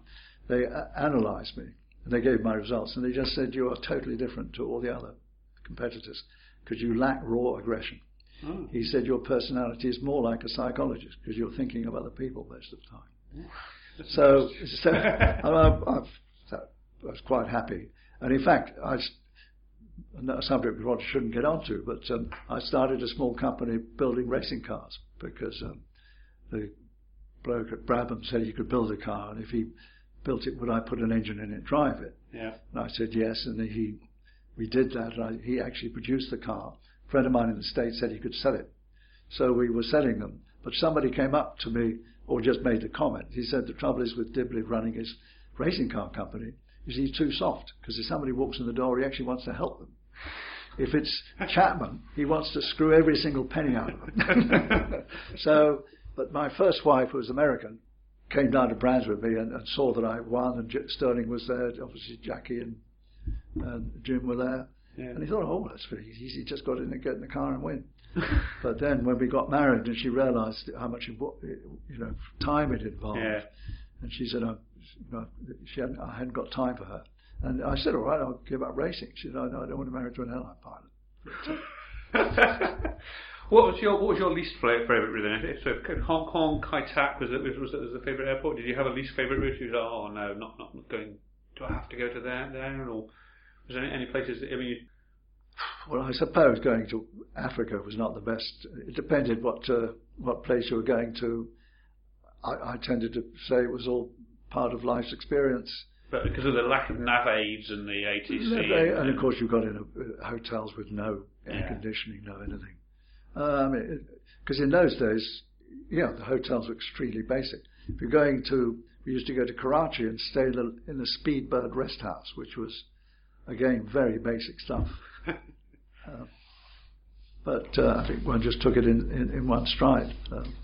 They a- analysed me and they gave my results and they just said you are totally different to all the other competitors because you lack raw aggression. Oh. He said your personality is more like a psychologist because you're thinking of other people most of the time. So, so I, I, I was quite happy. And in fact, I, a subject we probably shouldn't get onto, but um, I started a small company building racing cars because um, the bloke at Brabham said he could build a car, and if he built it, would I put an engine in it and drive it? Yeah. And I said yes, and he, we did that, and I, he actually produced the car. A friend of mine in the States said he could sell it. So we were selling them. But somebody came up to me, or just made a comment. He said the trouble is with Dibley running his racing car company, is he's too soft, because if somebody walks in the door, he actually wants to help them. If it's (laughs) Chapman, he wants to screw every single penny out of them. (laughs) so, but my first wife, who was American, came down to Brands with me and, and saw that I won, and J- Stirling was there. Obviously, Jackie and, and Jim were there, Yeah. And he thought, oh, that's pretty easy. Just got in and get in the car and win. (laughs) but then when we got married, and she realised how much you know time it involved, Yeah. and she said, oh, you know, she hadn't, I hadn't got time for her. And I said, all right, I'll give up racing. She said, no, no, I don't want to marry to an airline pilot. (laughs) what was your What was your least favourite route then? So Hong Kong, Kai Tak was it was, was, the favourite airport. Did you have a least favourite route? You was like, oh no, not not going. Do I have to go to there there or was there any, any places? That, I mean, you, (sighs) Well, I suppose going to Africa was not the best. It depended what uh, what place you were going to. I, I tended to say it was all part of life's experience. but because of the lack of nav aids and the ATC, They- and of course, you got in uh, hotels with no air Yeah. conditioning, no anything. Um, Because in those days, yeah, the hotels were extremely basic. If you're going to, we used to go to Karachi and stay in the, in the Speedbird Rest House, which was again very basic stuff. Uh, (laughs) but uh, I think one just took it in, in, in one stride. Um,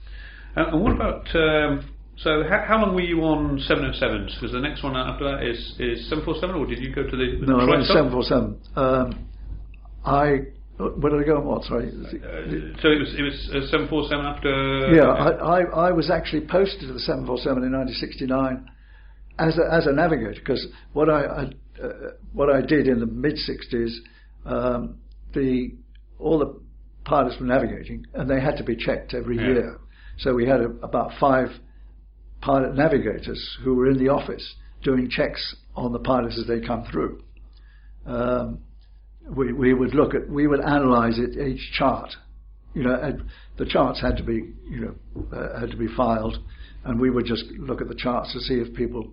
And, and what about? Um, so how, how long were you on 707s? Because the next one after that is is 747, or did you go to the? the no, I went TriStar? 747. Um, I, where did I go on what? Sorry. Uh, so it was it was uh, 747 after. Yeah, I, I, I was actually posted to the 747 in 1969 as a, as a navigator because what I, I uh, what I did in the mid 60s, um, the all the pilots were navigating and they had to be checked every Yeah. year. So we had a, about five pilot navigators who were in the office doing checks on the pilots as they come through. Um, we, we would look at, we would analyse it, each chart. You know, the charts had to be, you know, uh, had to be filed, and we would just look at the charts to see if people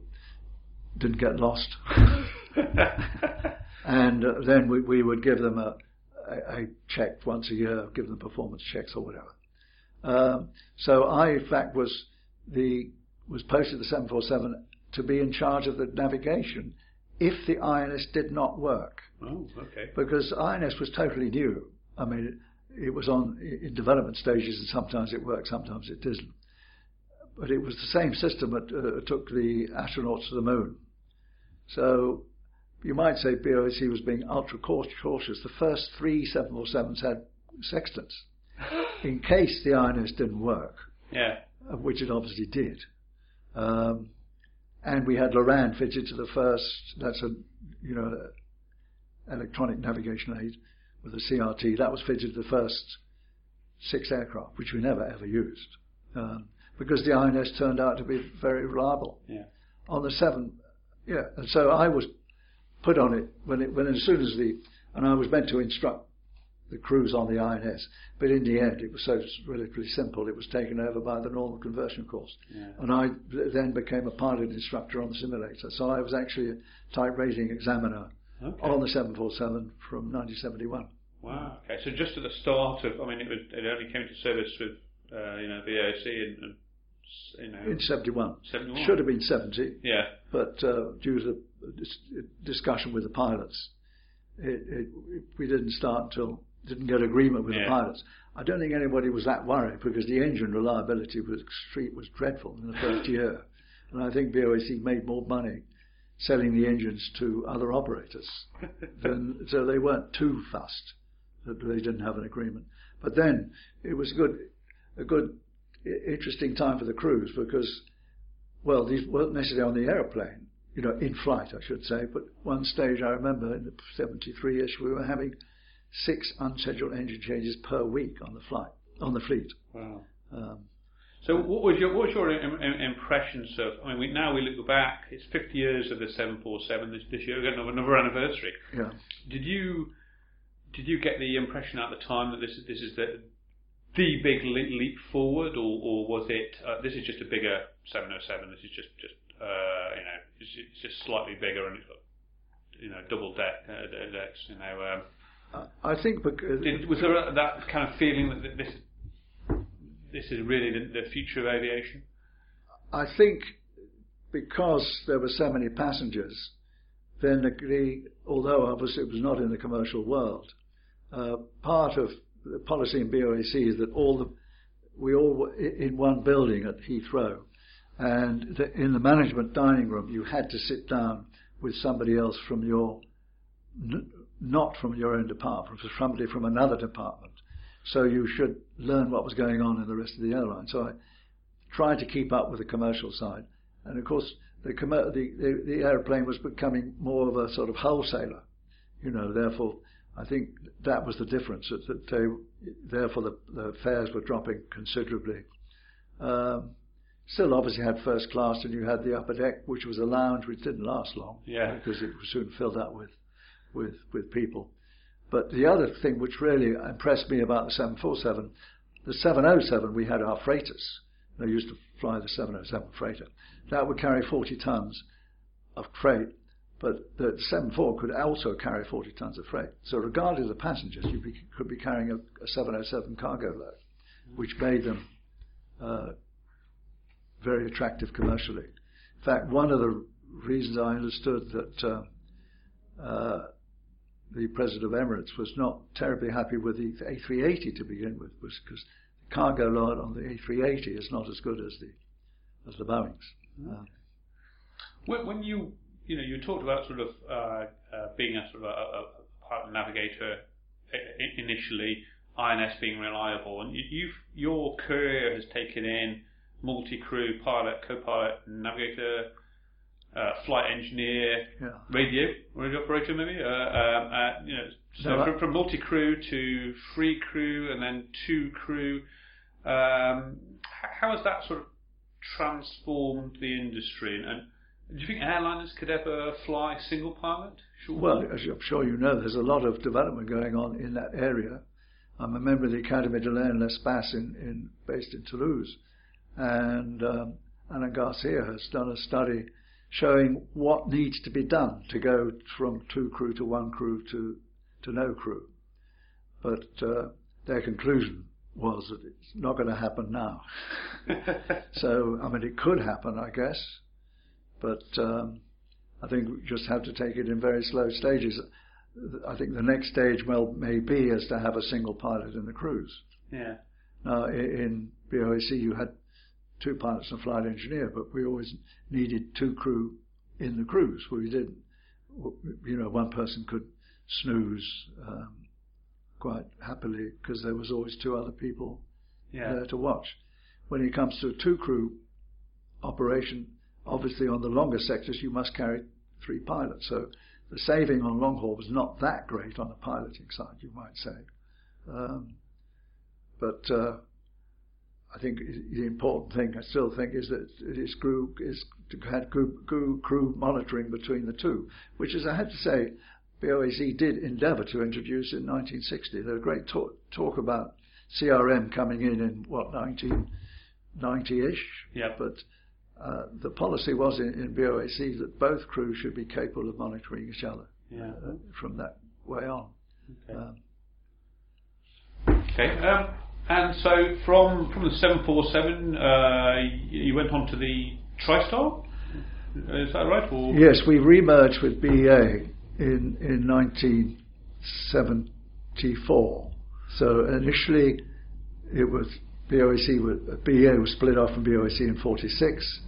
didn't get lost. (laughs) and uh, then we, we would give them a, a, a check once a year, give them performance checks or whatever. Um, so I, in fact, was the was posted the 747 to be in charge of the navigation if the INS did not work oh, okay. because INS was totally new. I mean, it, it was on in development stages, and sometimes it worked, sometimes it didn't. But it was the same system that uh, took the astronauts to the moon. So you might say BOAC was being ultra cautious. The first three 747s had sextants (gasps) in case the INS didn't work, Yeah. which it obviously did. Um, and we had Loran fitted to the first. That's a you know electronic navigation aid with a CRT. That was fitted to the first six aircraft, which we never ever used, um, because the INS turned out to be very reliable. Yeah. On the seven, yeah, and so I was put on it when it when as soon as the and I was meant to instruct the crews on the INS, but in the end it was so relatively simple. It was taken over by the normal conversion course, Yeah. and I then became a pilot instructor on the simulator. So I was actually a type rating examiner Okay. on the 747 from 1971. Wow. Okay. So just at the start of, I mean, it was it only came to service with, uh, you know, BOAC and, and you know, In 71. 71. Should have been 70, Yeah. but uh, due to the discussion with the pilots, it, it, we didn't start until didn't get agreement with Yeah. the pilots. I don't think anybody was that worried because the engine reliability was extreme, was dreadful in the first (laughs) year, and I think BOAC made more money selling the engines to other operators (laughs) than so they weren't too fussed that they didn't have an agreement. But then it was a good, a good, interesting time for the crews because well, these weren't necessarily on the aeroplane, you know, in flight, I should say. But one stage, I remember in the 73-ish, we were having six unscheduled engine changes per week on the flight, on the fleet. Wow. Um, So what was your what was your Im- Im- impressions of? I mean, we, now we look back. It's 50 years of the 747 this, this year. We've got another, another anniversary. yeah. Did you did you get the impression at the time that this is this is the the big leap, leap forward, or, or was it uh, this is just a bigger 707? This is just just uh, you know it's, it's just slightly bigger and it's got you know double deck uh, decks. You know, um, I I think because did, was there a, that kind of feeling that this this is really the, the future of aviation? I think because there were so many passengers, then the, although obviously it was not in the commercial world, uh, part of the policy in BOAC is that all the we all were in one building at Heathrow, and the, in the management dining room you had to sit down with somebody else from your n- not from your own department, somebody from another department. So you should learn what was going on in the rest of the airline. So I tried to keep up with the commercial side. And of course, the, the, the, the airplane was becoming more of a sort of wholesaler. You know, therefore, I think that was the difference. That, that they, therefore, the, the fares were dropping considerably. Um, still, obviously, had first class, and you had the upper deck, which was a lounge, which didn't last long, yeah, because it was soon filled up with with with people. But the other thing which really impressed me about the 747, the 707, we had our freighters. They used to fly the 707 freighter. That would carry 40 tons of freight, but the 74 could also carry 40 tons of freight. So regardless of the passengers, you be, could be carrying a, a, 707 cargo load, which made them uh, very attractive commercially. In fact, one of the reasons I understood that uh, uh, the president of Emirates was not terribly happy with the A380 to begin with, was because the cargo load on the A380 is not as good as the as the Boeing's. Mm-hmm. Uh, when, when, you you know you talked about sort of uh, uh, being a sort of a, a, a navigator initially, INS being reliable, and you, your career has taken in multi-crew, pilot, co-pilot, navigator, uh, flight engineer, yeah. radio, radio operator maybe. Uh, um, uh, you know, so no, from, from multi-crew to free crew and then two crew. Um, how has that sort of transformed the industry? And, do you think airliners could ever fly single pilot? Sure. Well, as I'm sure you know, there's a lot of development going on in that area. I'm a member of the Académie de l'Air and l'Espace in, in, based in Toulouse, and um, Garcia has done a study showing what needs to be done to go from two crew to one crew to, to no crew. But uh, their conclusion was that it's not going to happen now. (laughs) so, I mean, it could happen, I guess, but um, I think we just have to take it in very slow stages. I think the next stage, well, may be is to have a single pilot in the crews. Yeah. Now, in BOAC, you had two pilots and a flight engineer, but we always needed two crew in the crews. We didn't, you know, one person could snooze um, quite happily because there was always two other people yeah. there to watch. When it comes to a two crew operation, obviously on the longer sectors you must carry three pilots. So the saving on long haul was not that great on the piloting side, you might say. Um, but uh, I think the important thing I still think is that it is crew is had crew, crew, crew monitoring between the two, which as I had to say, BOAC did endeavour to introduce in 1960. There was a great talk, talk about CRM coming in in what 1990-ish, yeah. but uh, the policy was in, in, BOAC that both crews should be capable of monitoring each other yeah. uh, from that way on. Okay. Um, okay. Um, and so from from the 747, uh, you went on to the TriStar. Is that right? Or? Yes, we remerged with BA in in 1974. So initially, it was BOAC was, BA was split off from BOAC in 46.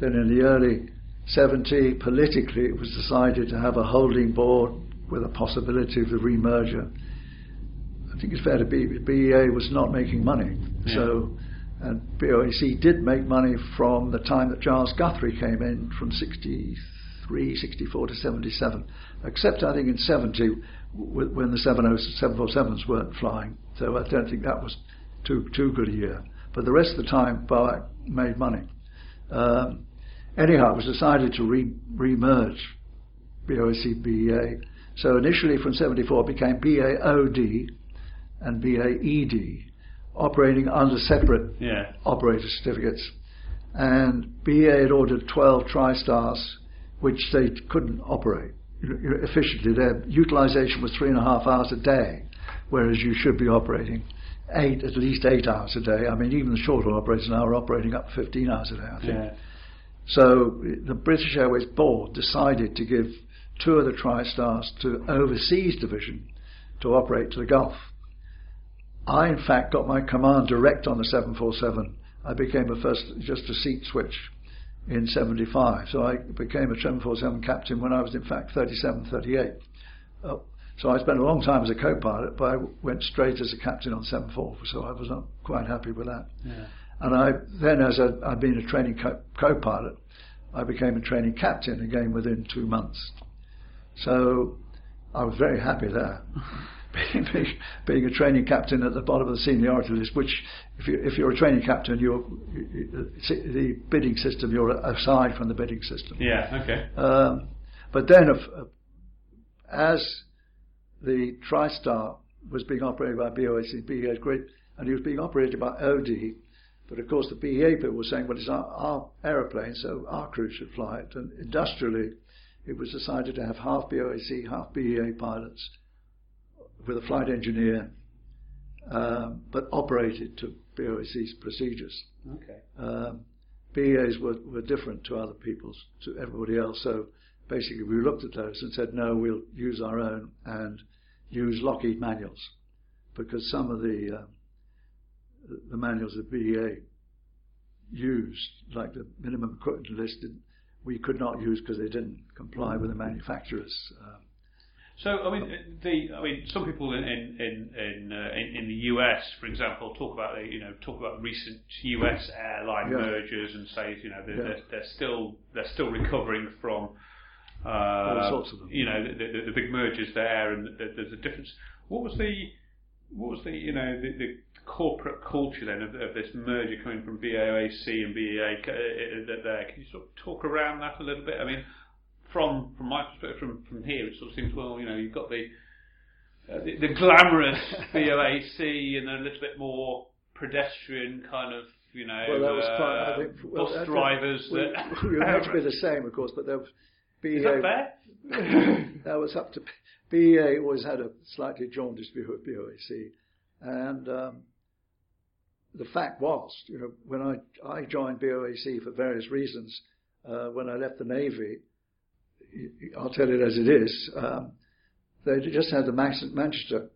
Then in the early 70, politically, it was decided to have a holding board with a possibility of the remerger think it's fair to be BEA was not making money. Yeah. So, and BOAC did make money from the time that Giles Guthrie came in from 63, 64 to 77, except I think in 70 when the 747s weren't flying. So I don't think that was too too good a year. But the rest of the time, BOAC made money. Um, anyhow, it was decided to re- re-merge BOAC BEA. So initially from 74 it became BAOD, and BAED operating under separate yeah. operator certificates. And BA had ordered 12 TriStars, which they couldn't operate efficiently. Their utilization was three and a half hours a day, whereas you should be operating eight, at least eight hours a day. I mean, even the short haul operators now are operating up to 15 hours a day, I think. Yeah. So the British Airways board decided to give two of the TriStars to overseas division to operate to the Gulf. I, in fact, got my command direct on the 747. I became a first, just a seat switch in 75. So I became a 747 captain when I was, in fact, 37, 38. Uh, So I spent a long time as a co-pilot, but I went straight as a captain on 747, so I was not quite happy with that. Yeah. And I then, as i had been a training co- co-pilot, I became a training captain again within two months. So I was very happy there. (laughs) being, a training captain at the bottom of the seniority list, which if, you, if you're a training captain, you're the bidding system, you're aside from the bidding system. Yeah, okay. Um, but then, uh, as the TriStar was being operated by BOAC, BEA great, and he was being operated by OD, but of course the BEA people were saying, well, it's our, our aeroplane, so our crew should fly it. And industrially, it was decided to have half BOAC, half BEA pilots with a flight engineer, um, but operated to BOAC's procedures. Okay. Um, BEAs were, were different to other people's, to everybody else. So basically, we looked at those and said, no, we'll use our own and use Lockheed manuals because some of the uh, the manuals that BEA used, like the minimum equipment list, we could not use because they didn't comply with the manufacturer's um, so I mean, the I mean, some people in in in uh, in, in, the US, for example, talk about you know talk about recent US airline yeah. mergers and say you know they're, yeah. they're, they're, still they're still recovering from uh, all sorts of them. You know the, the, the big mergers there, and the, there's a difference. What was the what was the you know the, the corporate culture then of, of, this merger coming from BOAC and BEA uh, uh, there? Can you sort of talk around that a little bit? I mean from from my perspective, from from here, it sort of seems well, you know, you've got the uh, the, the, glamorous (laughs) BOAC and a little bit more pedestrian kind of, you know, well, that was uh, I think, well, bus drivers. We, that (laughs) we were meant to be the (laughs) same, of course, but there was BEA. Is that fair? that was up to BEA. Always had a slightly jaundiced view of BOAC, and um, the fact was, you know, when I I joined BOAC for various reasons, uh, when I left the Navy I'll tell it as it is. Um, they just had the Manchester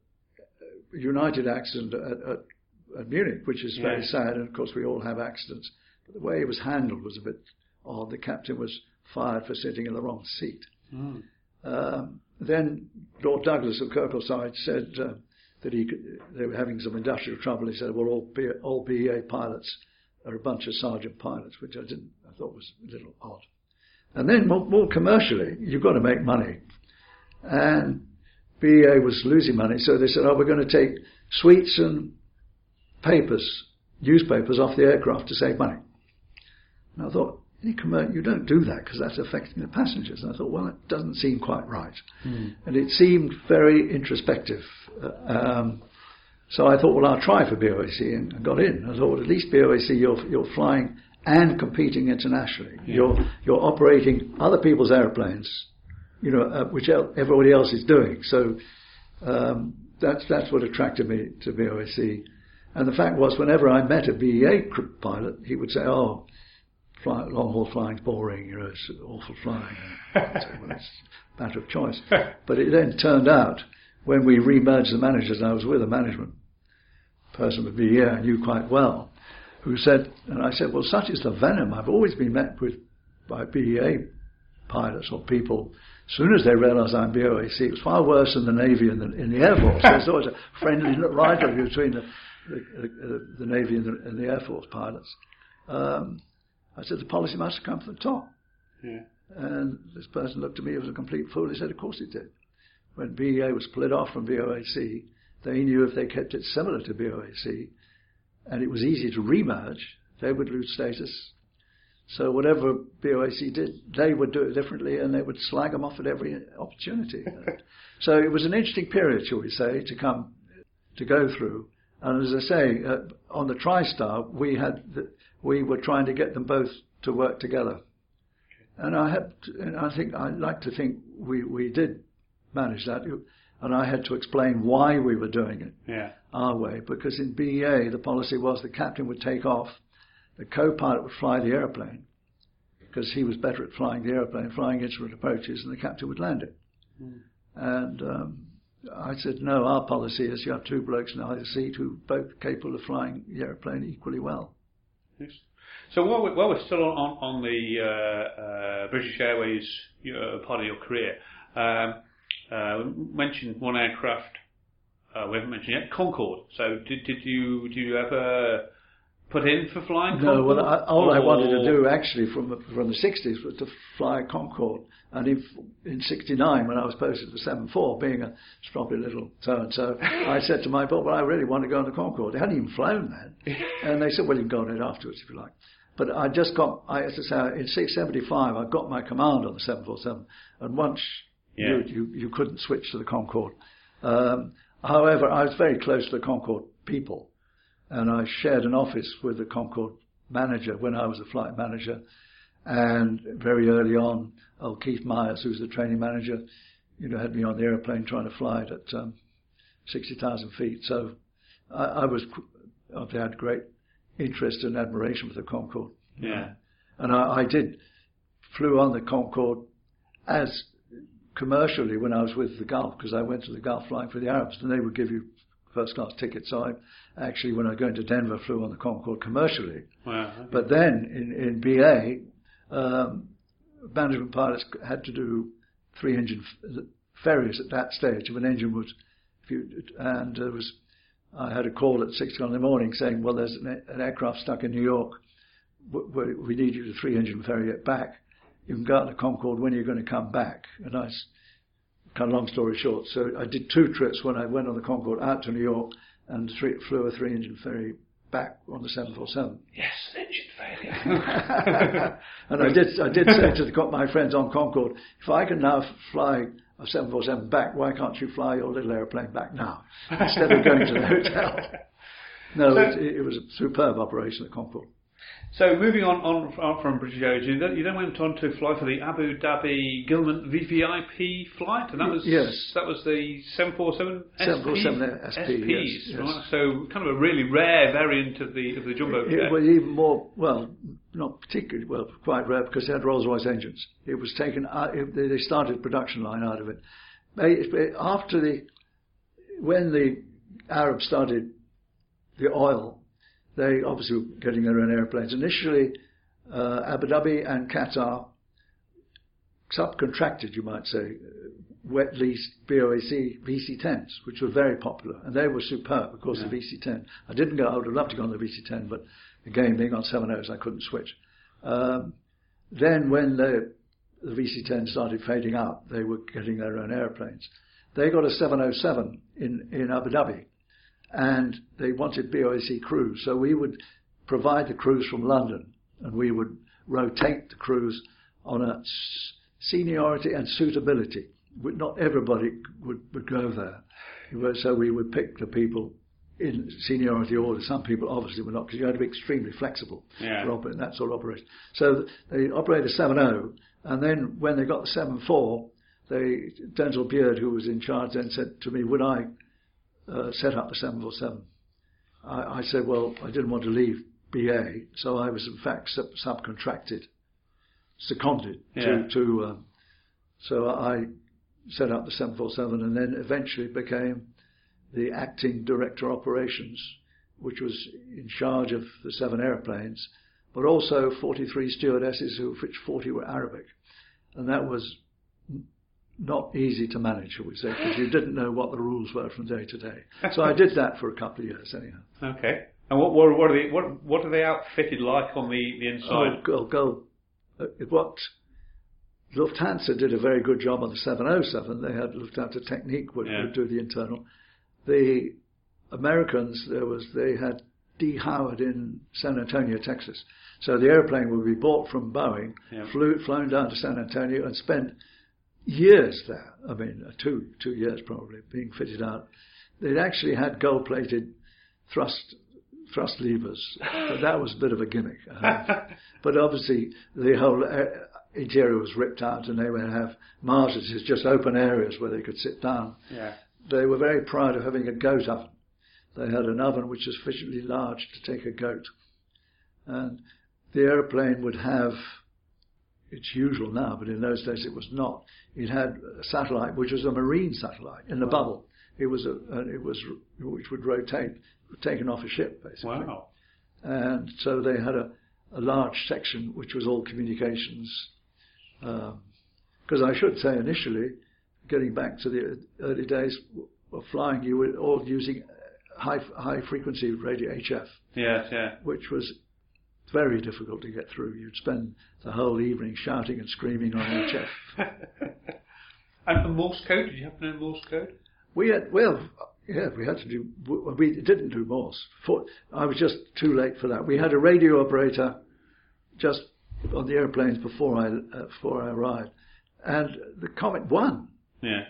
United accident at, at, at Munich, which is very yeah. sad. And of course, we all have accidents. But the way it was handled was a bit odd. The captain was fired for sitting in the wrong seat. Mm. Um, then Lord Douglas of Kirtleside said uh, that he could, they were having some industrial trouble. He said, "Well, all, B, all BEA pilots are a bunch of sergeant pilots," which I didn't. I thought was a little odd. And then more, more commercially, you've got to make money. And BEA was losing money, so they said, oh, we're going to take sweets and papers, newspapers off the aircraft to save money. And I thought, you don't do that because that's affecting the passengers. And I thought, well, it doesn't seem quite right. Mm. And it seemed very introspective. Uh, um, so I thought, well, I'll try for BOAC and got in. I thought, well, at least BOAC, you're, you're flying and competing internationally. Yeah. You're you're operating other people's airplanes, you know, uh, which everybody else is doing. So um, that's that's what attracted me to BOAC. And the fact was, whenever I met a BEA pilot, he would say, "Oh, fly, long haul flying's boring. You know, it's awful flying." say, well, it's a matter of choice. (laughs) but it then turned out when we remerged the managers, and I was with a management person with BEA I knew quite well who said, and I said, well, such is the venom. I've always been met with by BEA pilots or people. As soon as they realise I'm BOAC, it was far worse in the Navy and the, in the Air Force. There's always a friendly rivalry between the, the, the, the Navy and the, and the, Air Force pilots. Um, I said, the policy must come from the top. Yeah. And this person looked at me as a complete fool. He said, of course it did. When BEA was split off from BOAC, they knew if they kept it similar to BOAC, and it was easy to remerge, they would lose status. So whatever BOAC did, they would do it differently, and they would slag them off at every opportunity. (laughs) so it was an interesting period, shall we say, to come to go through. And as I say, uh, on the TriStar, we had the, we were trying to get them both to work together. And I had, and I think I like to think we we did manage that and I had to explain why we were doing it yeah. our way. Because in BEA, the policy was the captain would take off, the co-pilot would fly the airplane because he was better at flying the airplane, flying instrument approaches, and the captain would land it. Mm. And um, I said, no, our policy is you have two blokes in either seat who are both capable of flying the airplane equally well. Yes. So while we're, while we're still on, on the uh, uh, British Airways uh, part of your career, um, Uh, mentioned one aircraft. Uh, we haven't mentioned yet Concorde. So did did you do you ever put in for flying? No, Concorde? well, I, all I wanted to do actually from the, from the 60s was to fly Concorde. And in, in 69, when I was posted to 7-4, being a stroppy little so-and-so, I (laughs) said to my boss, well, I really want to go on the Concorde. They hadn't even flown then. (laughs) And they said, well, you can go on it afterwards if you like. But I just got, I, as I say, in 675, I got my command on the 747. And once Yeah. you, you, you couldn't switch to the Concorde. Um, however, I was very close to the Concorde people and I shared an office with the Concorde manager when I was a flight manager. And very early on, oh, Keith Myers, who was the training manager, you know, had me on the airplane trying to fly it at um, 60,000 feet. So I, I was, I had great interest and admiration for the Concorde. Yeah. And I, I did flew on the Concorde as commercially when I was with the Gulf because I went to the Gulf flying for the Arabs and they would give you first class tickets. So I actually, when I was going to Denver, flew on the Concorde commercially. Wow. But then in, in BA, um, management pilots had to do three engine f- ferries at that stage. If an engine was, if you, and there was, I had a call at six o'clock in the morning saying, well, there's an, an aircraft stuck in New York. W- w- We need you to three engine ferry it back. You can go out to Concorde when are you're going to come back. And I, kind of long story short, so I did two trips when I went on the Concorde out to New York and three, flew a three engine ferry back on the 747. Yes, engine failure. (laughs) and I did, I did say to the, my friends on Concorde, if I can now fly a 747 back, why can't you fly your little airplane back now instead of going to the hotel? (laughs) No, So- it, it was a superb operation at Concorde. So moving on, on, on from British Airways, you then, you then went on to fly for the Abu Dhabi Gilman VVIP flight, and that was Yes. that was the 747 747 SP, SPs, yes, yes. right? So kind of a really rare variant of the of the jumbo It jet. was even more, well, not particularly, well, quite rare because it had Rolls-Royce engines. It was taken, out, it, they they started production line out of it. They, after the, when the Arabs started the oil, they obviously were getting their own airplanes. Initially, uh, Abu Dhabi and Qatar subcontracted, you might say, wet lease BOAC VC10s, which were very popular, and they were superb, of course, the VC10. I didn't go, I would have loved to go on the VC10, but again, being on 7.0s, I couldn't switch. Um, then when the, the VC10 started fading out, they were getting their own airplanes. They got a 707 in, in Abu Dhabi, and they wanted BOAC crews, so we would provide the crews from London, and we would rotate the crews on a seniority and suitability. Not everybody would, would go there. So we would pick the people in seniority order. Some people obviously were not, because you had to be extremely flexible Yeah. for operating that sort of operation. So they operated 7.0, and then when they got the 7.4, they, Denzel Beard, who was in charge, then said to me, would I uh, set up the 747? I, I said, well, I didn't want to leave BA, so I was in fact sub- subcontracted, seconded Yeah. to, to um, so I set up the 747 and then eventually became the acting director operations, which was in charge of the seven airplanes, but also 43 stewardesses, of which 40 were Arabic. And that was not easy to manage, shall we say, because you (laughs) didn't know what the rules were from day to day. So I did that for a couple of years, anyhow. Okay. And what what what are they what what are they outfitted like on the the Oh, inside? go, go. Uh, what Lufthansa did a very good job on the 707. They had Lufthansa Technik would, Yeah. would do the internal. The Americans, there was they had Dee Howard in San Antonio, Texas. So the airplane would be bought from Boeing, Yeah. flew flown down to San Antonio, and spent years there. I mean, two two years probably being fitted out. They'd actually had gold-plated thrust thrust levers, but that was a bit of a gimmick. Uh, (laughs) but obviously, the whole uh, interior was ripped out, and they would have margins, just open areas where they could sit down. yeah. They were very proud of having a goat oven. They had an oven which was sufficiently large to take a goat, and the airplane would have. It's usual now, but in those days it was not. It had a satellite, which was a marine satellite in the bubble. It was a, uh, it was which would rotate, taken off a ship basically. Wow. And so they had a, a large section which was all communications. Because I should say initially, getting back to the early days of flying, you were all using high high frequency radio HF. Yes, yeah. Which was very difficult to get through. You'd spend the whole evening shouting and screaming on HF. (laughs) and for Morse code, did you happen to know Morse code? We had well, yeah, we had to do. We didn't do Morse. For, I was just too late for that. We had a radio operator just on the airplanes before I uh, before I arrived, and the Comet One yeah.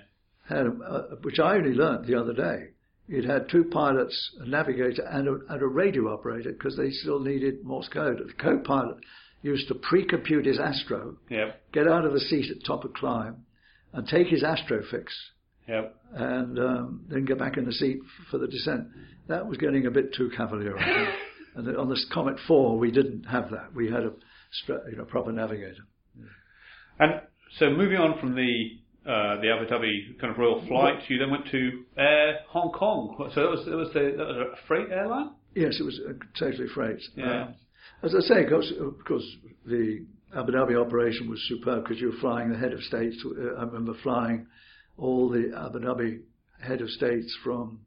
had a, uh, which I only learnt the other day. It had two pilots, a navigator, and a, and a radio operator because they still needed Morse code. The co-pilot used to pre-compute his astro, yep. get out of the seat at top of climb, and take his astro fix Yep. and um, then get back in the seat for the descent. That was getting a bit too cavalier. I think. (laughs) and on this Comet 4, we didn't have that. We had a you know, proper navigator. And so moving on from the uh, the Abu Dhabi kind of royal flight, you then went to Air Hong Kong. So that was that was, the, that was a freight airline. Yes, it was totally freight. Yeah. Um, as I say, of course, of course, the Abu Dhabi operation was superb because you were flying the head of states. I remember flying all the Abu Dhabi head of states from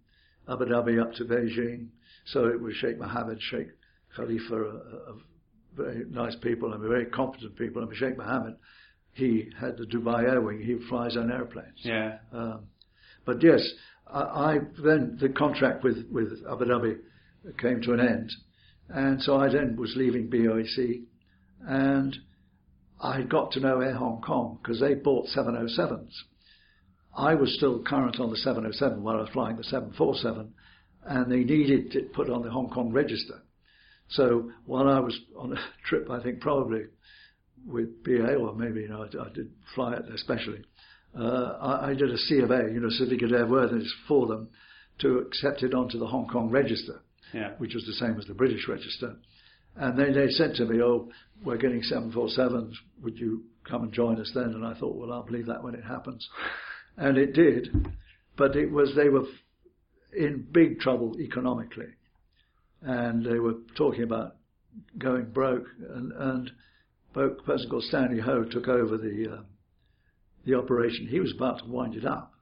Abu Dhabi up to Beijing. So it was Sheikh Mohammed, Sheikh Khalifa, a, a very nice people and very competent people. And Sheikh Mohammed, he had the Dubai Air Wing. He flies on airplanes. Yeah. Um, but yes, I, I, then the contract with with Abu Dhabi came to an end, and so I then was leaving BOAC, and I got to know Air Hong Kong because they bought 707s. I was still current on the 707 while I was flying the 747, and they needed it put on the Hong Kong register. So while I was on a (laughs) trip, I think probably with BA or maybe you know I, I did fly it especially. Uh, I, I, did a C of A, you know, certificate of airworthiness for them to accept it onto the Hong Kong register, yeah. which was the same as the British register. And then they said to me, "Oh, we're getting 747s. Would you come and join us then?" And I thought, "Well, I'll believe that when it happens." (laughs) and it did, but it was they were in big trouble economically, and they were talking about going broke, and and a person called Stanley Ho took over the uh, the operation. He was about to wind it up,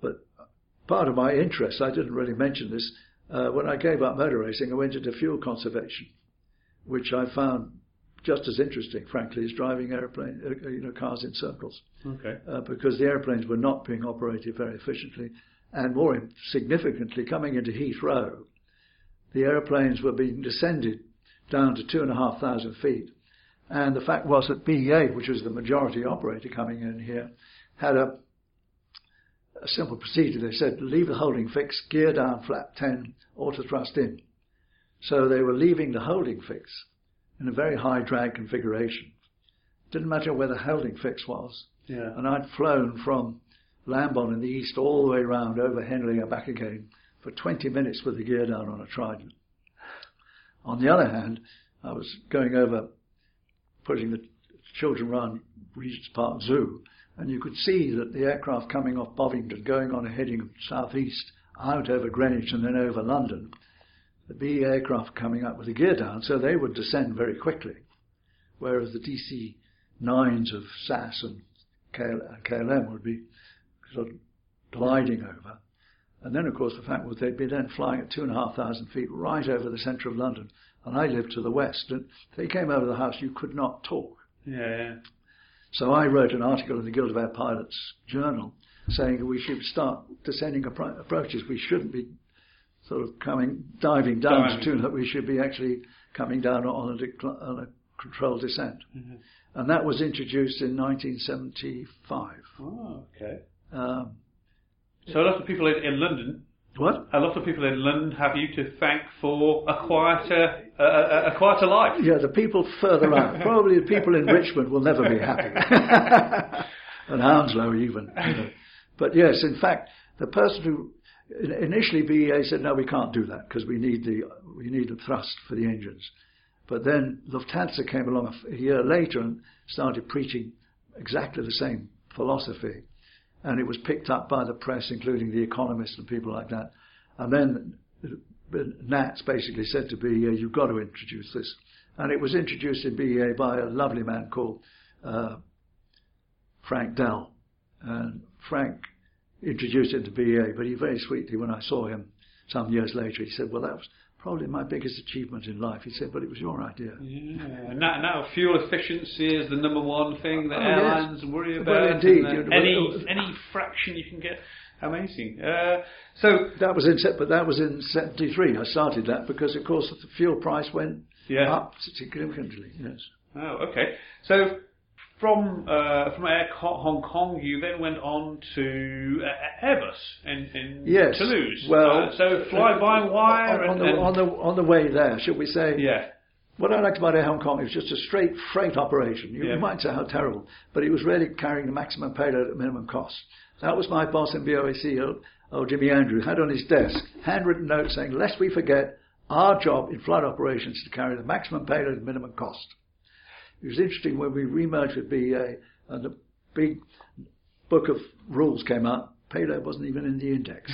but part of my interest, I didn't really mention this. Uh, when I gave up motor racing, I went into fuel conservation, which I found just as interesting, frankly, as driving airplane, uh, you know, cars in circles. Okay. Uh, because the airplanes were not being operated very efficiently, and more significantly, coming into Heathrow, the airplanes were being descended down to two and a half thousand feet, and the fact was that BEA, which was the majority operator coming in here, had a, a simple procedure. They said leave the holding fix, gear down, flap 10, auto thrust in. So they were leaving the holding fix in a very high drag configuration. Didn't matter where the holding fix was. Yeah. And I'd flown from Lambourne in the east all the way round over Henley and back again for 20 minutes with the gear down on a Trident. On the other hand, I was going over, pushing the children around Regent's Park Zoo, and you could see that the aircraft coming off Bovingdon, going on a heading southeast, out over Greenwich and then over London, the B aircraft coming up with the gear down, so they would descend very quickly, whereas the DC 9s of SAS and KLM uh, would be sort of gliding over. And then, of course, the fact was they'd be then flying at two and a half thousand feet right over the centre of London, and I lived to the west. And if they came over the house, you could not talk. Yeah, yeah. So I wrote an article in the Guild of Air Pilots Journal saying we should start descending approaches. We shouldn't be sort of coming, diving down diving. to that we should be actually coming down on a, decl- on a controlled descent. Mm-hmm. And that was introduced in 1975. Oh, okay. Um, so a lot of people in, in, London. What? A lot of people in London have you to thank for a quieter, uh, a quieter life. Yeah, the people further out. (laughs) Probably the people in Richmond will never be happy, (laughs) and Hounslow even. You know. But yes, in fact, the person who initially BEA said no, we can't do that because we need the we need the thrust for the engines. But then Lufthansa came along a year later and started preaching exactly the same philosophy, and it was picked up by the press, including The Economist and people like that. And then Nats basically said to BEA, "You've got to introduce this," and it was introduced in BEA by a lovely man called uh, Frank Dell and Frank introduced it to BA, but he very sweetly, when I saw him some years later, he said, well, that was probably my biggest achievement in life. He said, but it was your idea. Yeah. Now, now fuel efficiency is the number one thing that Oh, airlines yes. worry Well, about. indeed, uh, you know, any, well, any fraction you can get. Amazing. Uh, so, That was in, but that was in 73. I started that because, of course, the fuel price went yeah. up significantly, yes. Oh, okay. So from uh, from Air Hong Kong, you then went on to uh, Airbus in, in Yes. Toulouse. Well, Uh, so fly by wire on, on and, the, and- on, the, on the way there, should we say, yeah, What I liked about Air Hong Kong, it was just a straight freight operation. You Yeah. might say how terrible, but it was really carrying the maximum payload at minimum cost. That was my boss in BOAC, old, old Jimmy Andrew, had on his desk handwritten note saying, lest we forget, our job in flight operations is to carry the maximum payload at minimum cost. It was interesting when we remerged with BA and the big book of rules came out, payload wasn't even in the index.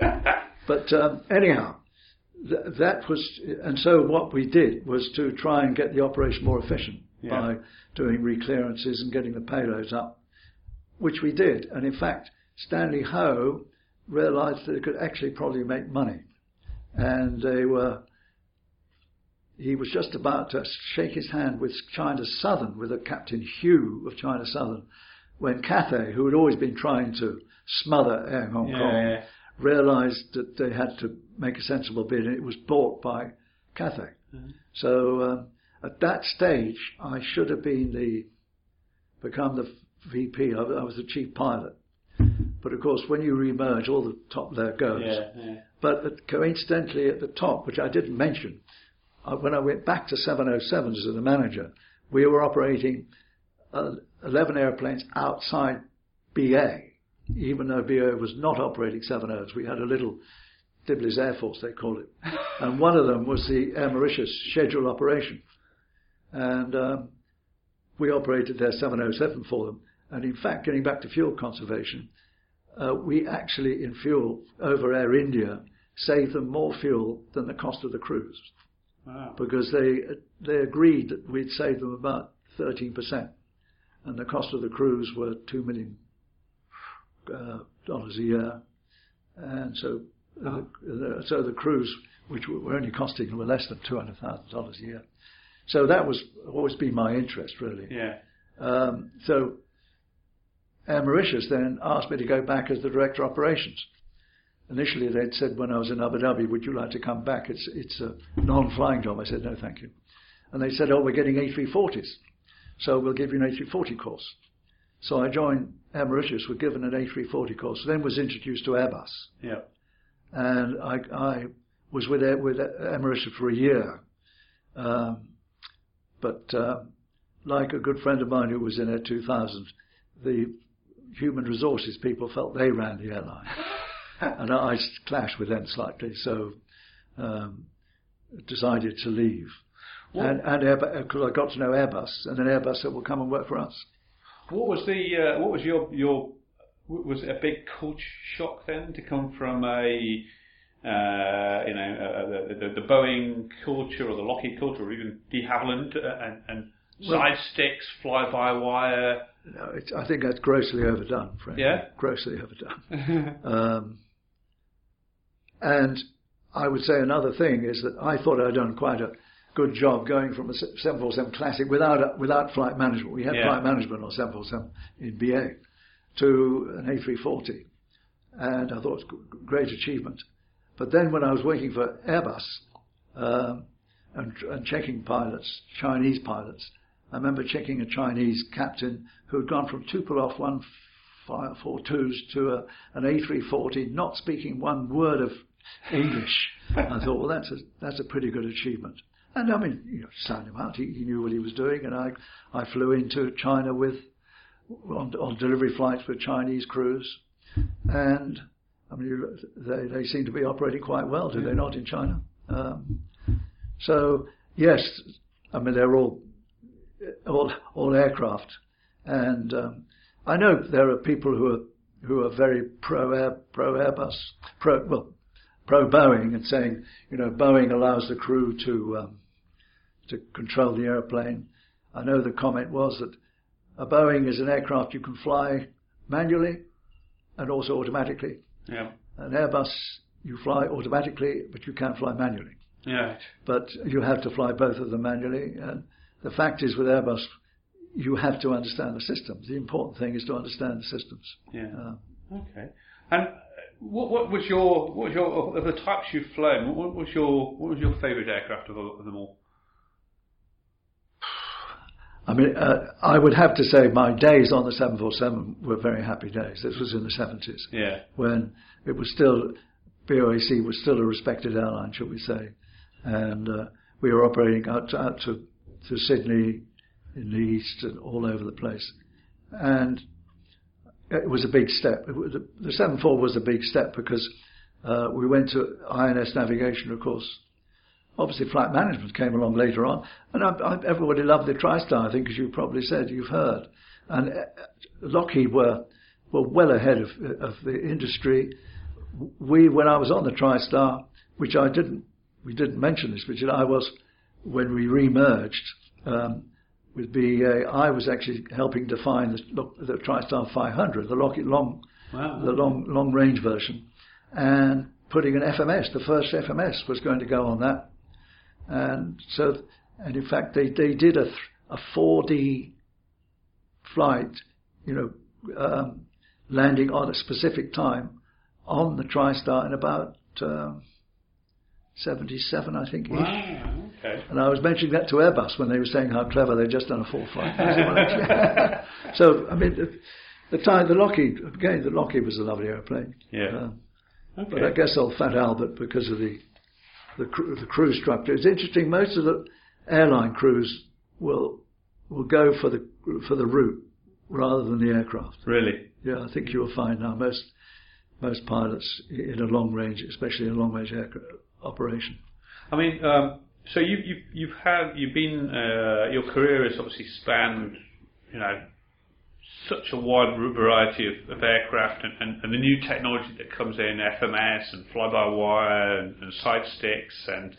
(laughs) but um, anyhow, th- that was, and so what we did was to try and get the operation more efficient Yeah. by doing reclearances and getting the payloads up, which we did. And in fact, Stanley Ho realised that it could actually probably make money, and they were. He was just about to shake his hand with China Southern, with a Captain Hugh of China Southern, when Cathay, who had always been trying to smother Air Hong Yeah, Kong, yeah. realised that they had to make a sensible bid, and it was bought by Cathay. Mhm. So um, at that stage, I should have been the become the VP. I, I was the chief pilot. But of course, when you remerge, all the top there goes. yeah, yeah. But coincidentally, at the top, which I didn't mention, uh, when I went back to 707s as a manager, we were operating uh, 11 airplanes outside BA, even though BA was not operating 70s. We had a little Dibley's Air Force, they called it. (laughs) and one of them was the Air Mauritius scheduled operation. And um, we operated their 707 for them. And in fact, getting back to fuel conservation, uh, we actually, in fuel over Air India, saved them more fuel than the cost of the crews Wow. because they they agreed that we'd save them about 13%, and the cost of the crews were two million uh, dollars a year, and so the, so the crews, which were only costing were less than two hundred thousand dollars a year. So that was always been my interest, really. Yeah. Um, so Air Mauritius then asked me to go back as the director of operations. Initially, they'd said when I was in Abu Dhabi, "Would you like to come back? It's it's a non-flying job." I said, "No, thank you." And they said, "Oh, we're getting A340s, so we'll give you an A340 course." So I joined Air Mauritius, was given an A340 course, then was introduced to Airbus, Yeah. and I, I was with Air, with Air Mauritius for a year. Um, but uh, like a good friend of mine who was in Air 2000, the human resources people felt they ran the airline, (laughs) and I clashed with them slightly, so um, decided to leave. What- And, and Airbus, because I got to know Airbus, and then Airbus said, "Well, come and work for us." What was the uh, what was your your was it a big culture shock then to come from a uh, you know uh, the, the, the Boeing culture or the Lockheed culture or even de Havilland uh, and, and Well- side sticks, fly by wire. No, it's, I think that's grossly overdone, frankly. Yeah? Grossly overdone. (laughs) Um, and I would say another thing is that I thought I'd done quite a good job going from a 747 Classic without a, without flight management. We had Yeah. flight management on 747 in BA to an A340, and I thought it was a great achievement. But then when I was working for Airbus um, and, and checking pilots, Chinese pilots, I remember checking a Chinese captain who had gone from Tupolev 142s to a, an A340, not speaking one word of English. I thought, well, that's a that's a pretty good achievement. And I mean, you know, sound him out. He, he knew what he was doing, and I I flew into China with on, on delivery flights with Chinese crews, and I mean, they they seem to be operating quite well, do they not, in China? Um, so yes, I mean they're all all all aircraft, and um, I know there are people who are who are very pro air pro Airbus pro well pro Boeing and saying you know Boeing allows the crew to um, to control the airplane. I know the comment was that a Boeing is an aircraft you can fly manually and also automatically. Yeah. An Airbus, you fly automatically, but you can't fly manually. Yeah. But you have to fly both of them manually. And the fact is, with Airbus, you have to understand the systems. The important thing is to understand the systems. Yeah. Uh, Okay. And what, what was your what was your of the types you've flown? What was your what was your favourite aircraft of, of them all? (sighs) I mean, uh, I would have to say my days on the 747 were very happy days. This was in the 70s Yeah. when it was still, BOAC was still a respected airline, shall we say. And uh, we were operating out to, out to, to Sydney, in the east, and all over the place. And it was a big step. Was, the 74 was a big step because uh, we went to INS navigation, of course. Obviously, flight management came along later on, and I, I, everybody loved the TriStar. I think, as you probably said, you've heard. And uh, Lockheed were were well ahead of of the industry. We, when I was on the TriStar, which I didn't, we didn't mention this, but I was when we re-merged um, with BEA. I was actually helping define the, the TriStar 500, the Lockheed long, Wow. the long long range version, and putting an FMS. The first FMS was going to go on that, and so and in fact they they did a a 4D flight, you know, um, landing on a specific time on the TriStar in about um, 77, I think. ish. Wow. Okay. And I was mentioning that to Airbus when they were saying how clever they'd just done a full flight. (laughs) (laughs) so, I mean, the, the time, the Lockheed, again, the Lockheed was a lovely airplane. Yeah. Uh, Okay. but I guess old Fat Albert, because of the the, cr- the crew structure, it's interesting. Most of the airline crews will will go for the for the route rather than the aircraft. Really. Yeah, I think you'll find now most most pilots in a long range, especially in a long range aircraft operation. I mean, um, so you, you've you've had you've been uh, your career has obviously spanned, you know, such a wide variety of, of aircraft and, and, and the new technology that comes in, FMS and fly-by-wire and, and side sticks and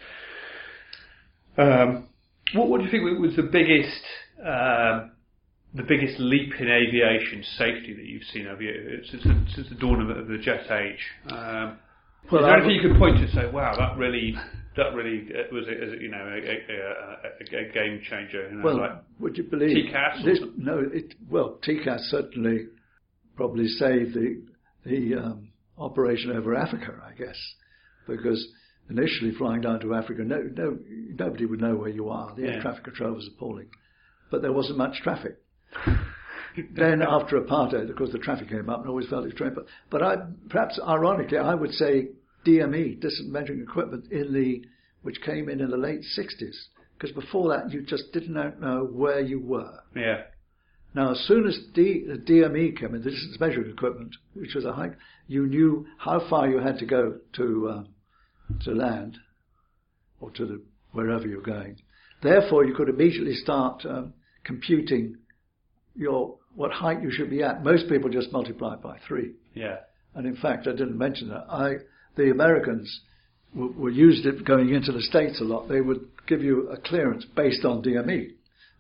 um, what what do you think was the biggest um, the biggest leap in aviation safety that you've seen over you since the, since the dawn of, the- of the jet age? Um, Well, is there anything you could point to say, wow, that really, that really was, a, is it, you know, a, a, a, a game changer? You know, Well, like, would you believe TCAS this? No, it well, TCAS certainly probably saved the the um, operation over Africa, I guess, because initially flying down to Africa, no, no, nobody would know where you are. The air traffic control was appalling, but there wasn't much traffic. Then after apartheid, of course, the traffic came up and always felt its train. But, but I, perhaps ironically, I would say DME, distant measuring equipment, in the which came in in the late 60s, because before that you just didn't know where you were. yeah, Now, as soon as D, the DME came in, the distance measuring equipment, which was a hike, you knew how far you had to go to um, to land or to the wherever you're going. Therefore, you could immediately start um, computing your what height you should be at. Most people just multiply by three. yeah, And in fact, I didn't mention that. I, the Americans w- were used it going into the States a lot. They would give you a clearance based on DME.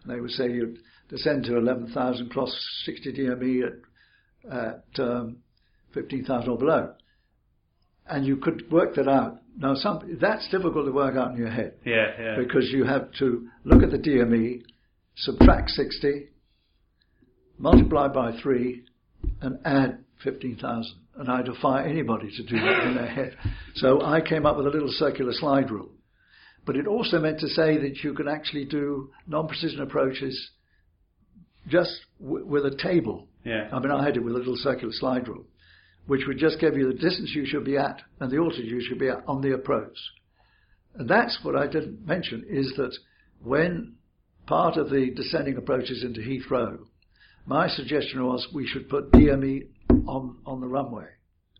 And they would say you'd descend to 11,000 cross 60 DME at, at um, 15,000 or below. And you could work that out. Now, some, that's difficult to work out in your head yeah, yeah. because you have to look at the DME, subtract 60, multiply by 3, and add 15,000. And I defy anybody to do that in their head. So I came up with a little circular slide rule. But it also meant to say that you could actually do non-precision approaches just w- with a table. Yeah. I mean, I had it with a little circular slide rule, which would just give you the distance you should be at and the altitude you should be at on the approach. And that's what I didn't mention is that when part of the descending approaches into Heathrow, my suggestion was we should put DME on, on the runway,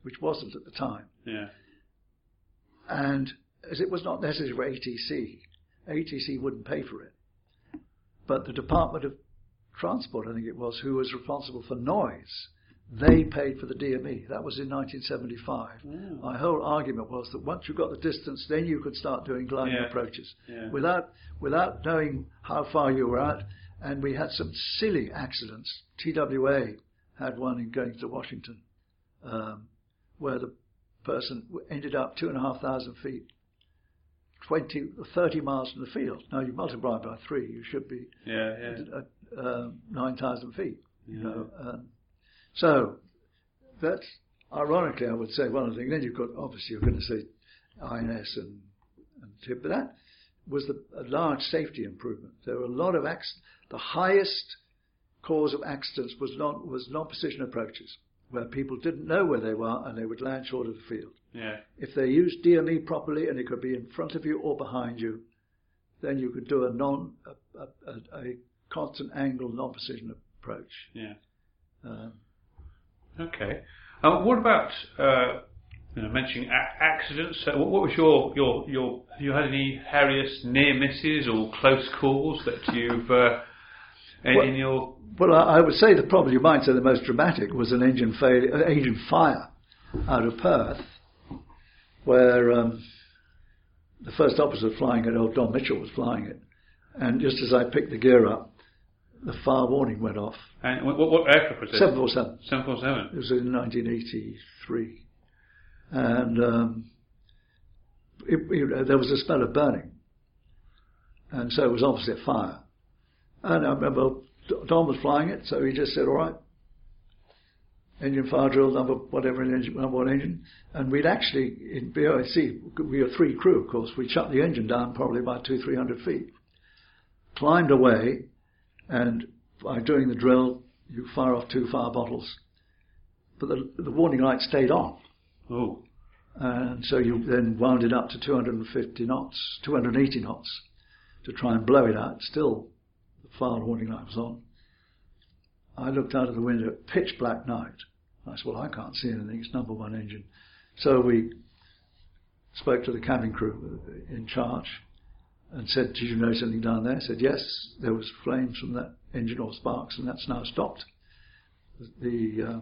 which wasn't at the time. yeah, And as it was not necessary for ATC, ATC wouldn't pay for it. But the Department of Transport, I think it was, who was responsible for noise, they paid for the DME. That was in 1975. Mm. My whole argument was that once you got the distance, then you could start doing gliding Yeah. approaches Yeah. without without knowing how far you were at. And we had some silly accidents. TWA had one in going to Washington, um, where the person ended up two and a half thousand feet, 20, 30 miles from the field. Now you multiply by three, you should be Yeah, yeah. at, uh, 9,000 feet. You Yeah. know, um, so that's ironically, I would say one of the things. Then you've got obviously you're going to say INS and and tip, but that was the, a large safety improvement. There were a lot of accidents. The highest cause of accidents was non was non-precision approaches, where people didn't know where they were and they would land short of the field. Yeah. If they used DME properly and it could be in front of you or behind you, then you could do a non a, a, a, a constant angle non-precision approach. Yeah. Um, Okay. Uh, what about uh, you know, mentioning a- accidents? Uh, what, what was your your your? Have you had any Harriers near misses or close calls that you've uh, in, Well- in your? Well, I I would say the probably you might say the most dramatic was an engine failure, uh, engine fire out of Perth, where um, the first officer flying it, old Don Mitchell, was flying it, and just as I picked the gear up, the fire warning went off. And what, what aircraft was it? Seven four seven. Seven four seven. It was in 1983, and um, it, it, there was a smell of burning, and so it was obviously a fire. And I remember Don was flying it, so he just said, "All right, engine fire drill number whatever engine number one engine." And we'd actually in BOAC we were three crew, of course. We shut the engine down probably about two three hundred feet, climbed away, and by doing the drill, you fire off two fire bottles but the, the warning light stayed on. Oh. And so you then wound it up to 250 knots, 280 knots to try and blow it out. Still, fire warning light was on. I looked out of the window, pitch black night. I said, well, I can't see anything. It's number one engine. So we spoke to the cabin crew in charge and said, did you notice anything down there? I said, yes, there was flames from that engine or sparks and that's now stopped. The, uh,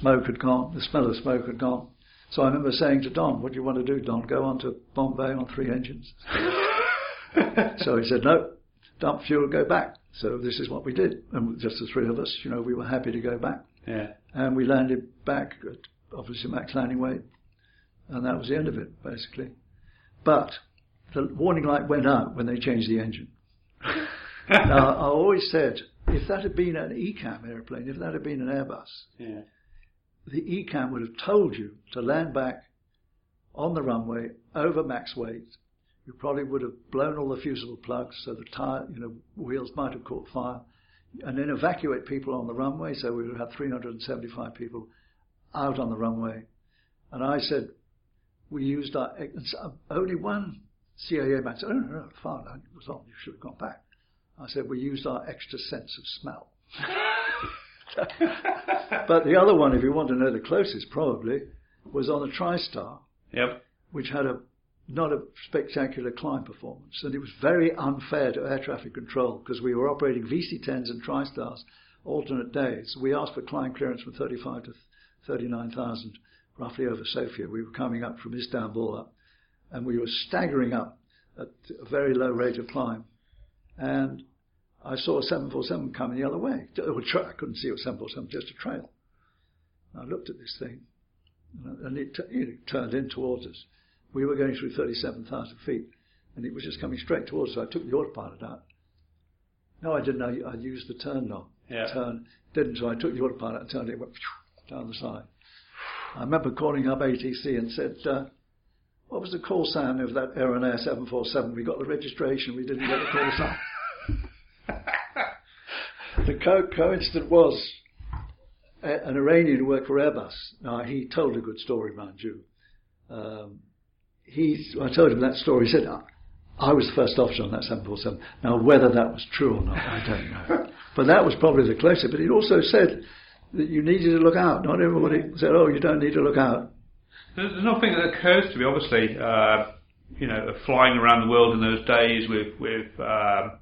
smoke had gone, the smell of smoke had gone. So I remember saying to Don, what do you want to do, Don? Go on to Bombay on three engines. (laughs) so he said, no, dump fuel, go back. So this is what we did. And just the three of us, you know, we were happy to go back. Yeah. And we landed back at obviously max landing weight. And that was the end of it, basically. But the warning light went out when they changed the engine. (laughs) now, I always said, if that had been an ECAM airplane, if that had been an Airbus, Yeah. the ECAM would have told you to land back on the runway over max weight. You probably would have blown all the fusible plugs so the tire, you know, wheels might have caught fire, and then evacuate people on the runway. So we would have 375 people out on the runway. And I said, we used our uh, only one CAA man said, "Oh no, no, fire line was on. You should have gone back." I said, "We used our extra sense of smell." (laughs) but the other one, if you want to know the closest, probably was on the TriStar, Yep. which had a not a spectacular climb performance, and it was very unfair to air traffic control because we were operating VC10s and TriStars alternate days. We asked for climb clearance from 35 to 39,000, roughly over Sofia. We were coming up from Istanbul up, and we were staggering up at a very low rate of climb, and I saw a 747 coming the other way. (laughs) I couldn't see it was 747, just a trail. I looked at this thing, and it, it turned in towards us. We were going through 37,000 feet, and it was just coming straight towards us. So I took the autopilot out. No, I didn't. I, I used the turn knob. Yeah. Turn didn't. So I took the autopilot and turned it. Went (sniffs) down the side. I remember calling up ATC and said, uh, "What was the call sign of that Iran Air 747? We got the registration. We didn't get the call sign." (laughs) the co- coincidence was a- an Iranian who worked for Airbus. Now he told a good story, mind you. Um, he, I told him that story. He said, "I- "I was the first officer on that 747." Now, whether that was true or not, I don't know. (laughs) But that was probably the closest. But he also said that you needed to look out. Not everybody said, "Oh, you don't need to look out." There's nothing that occurs to me, obviously, uh, you know, flying around the world in those days with, with um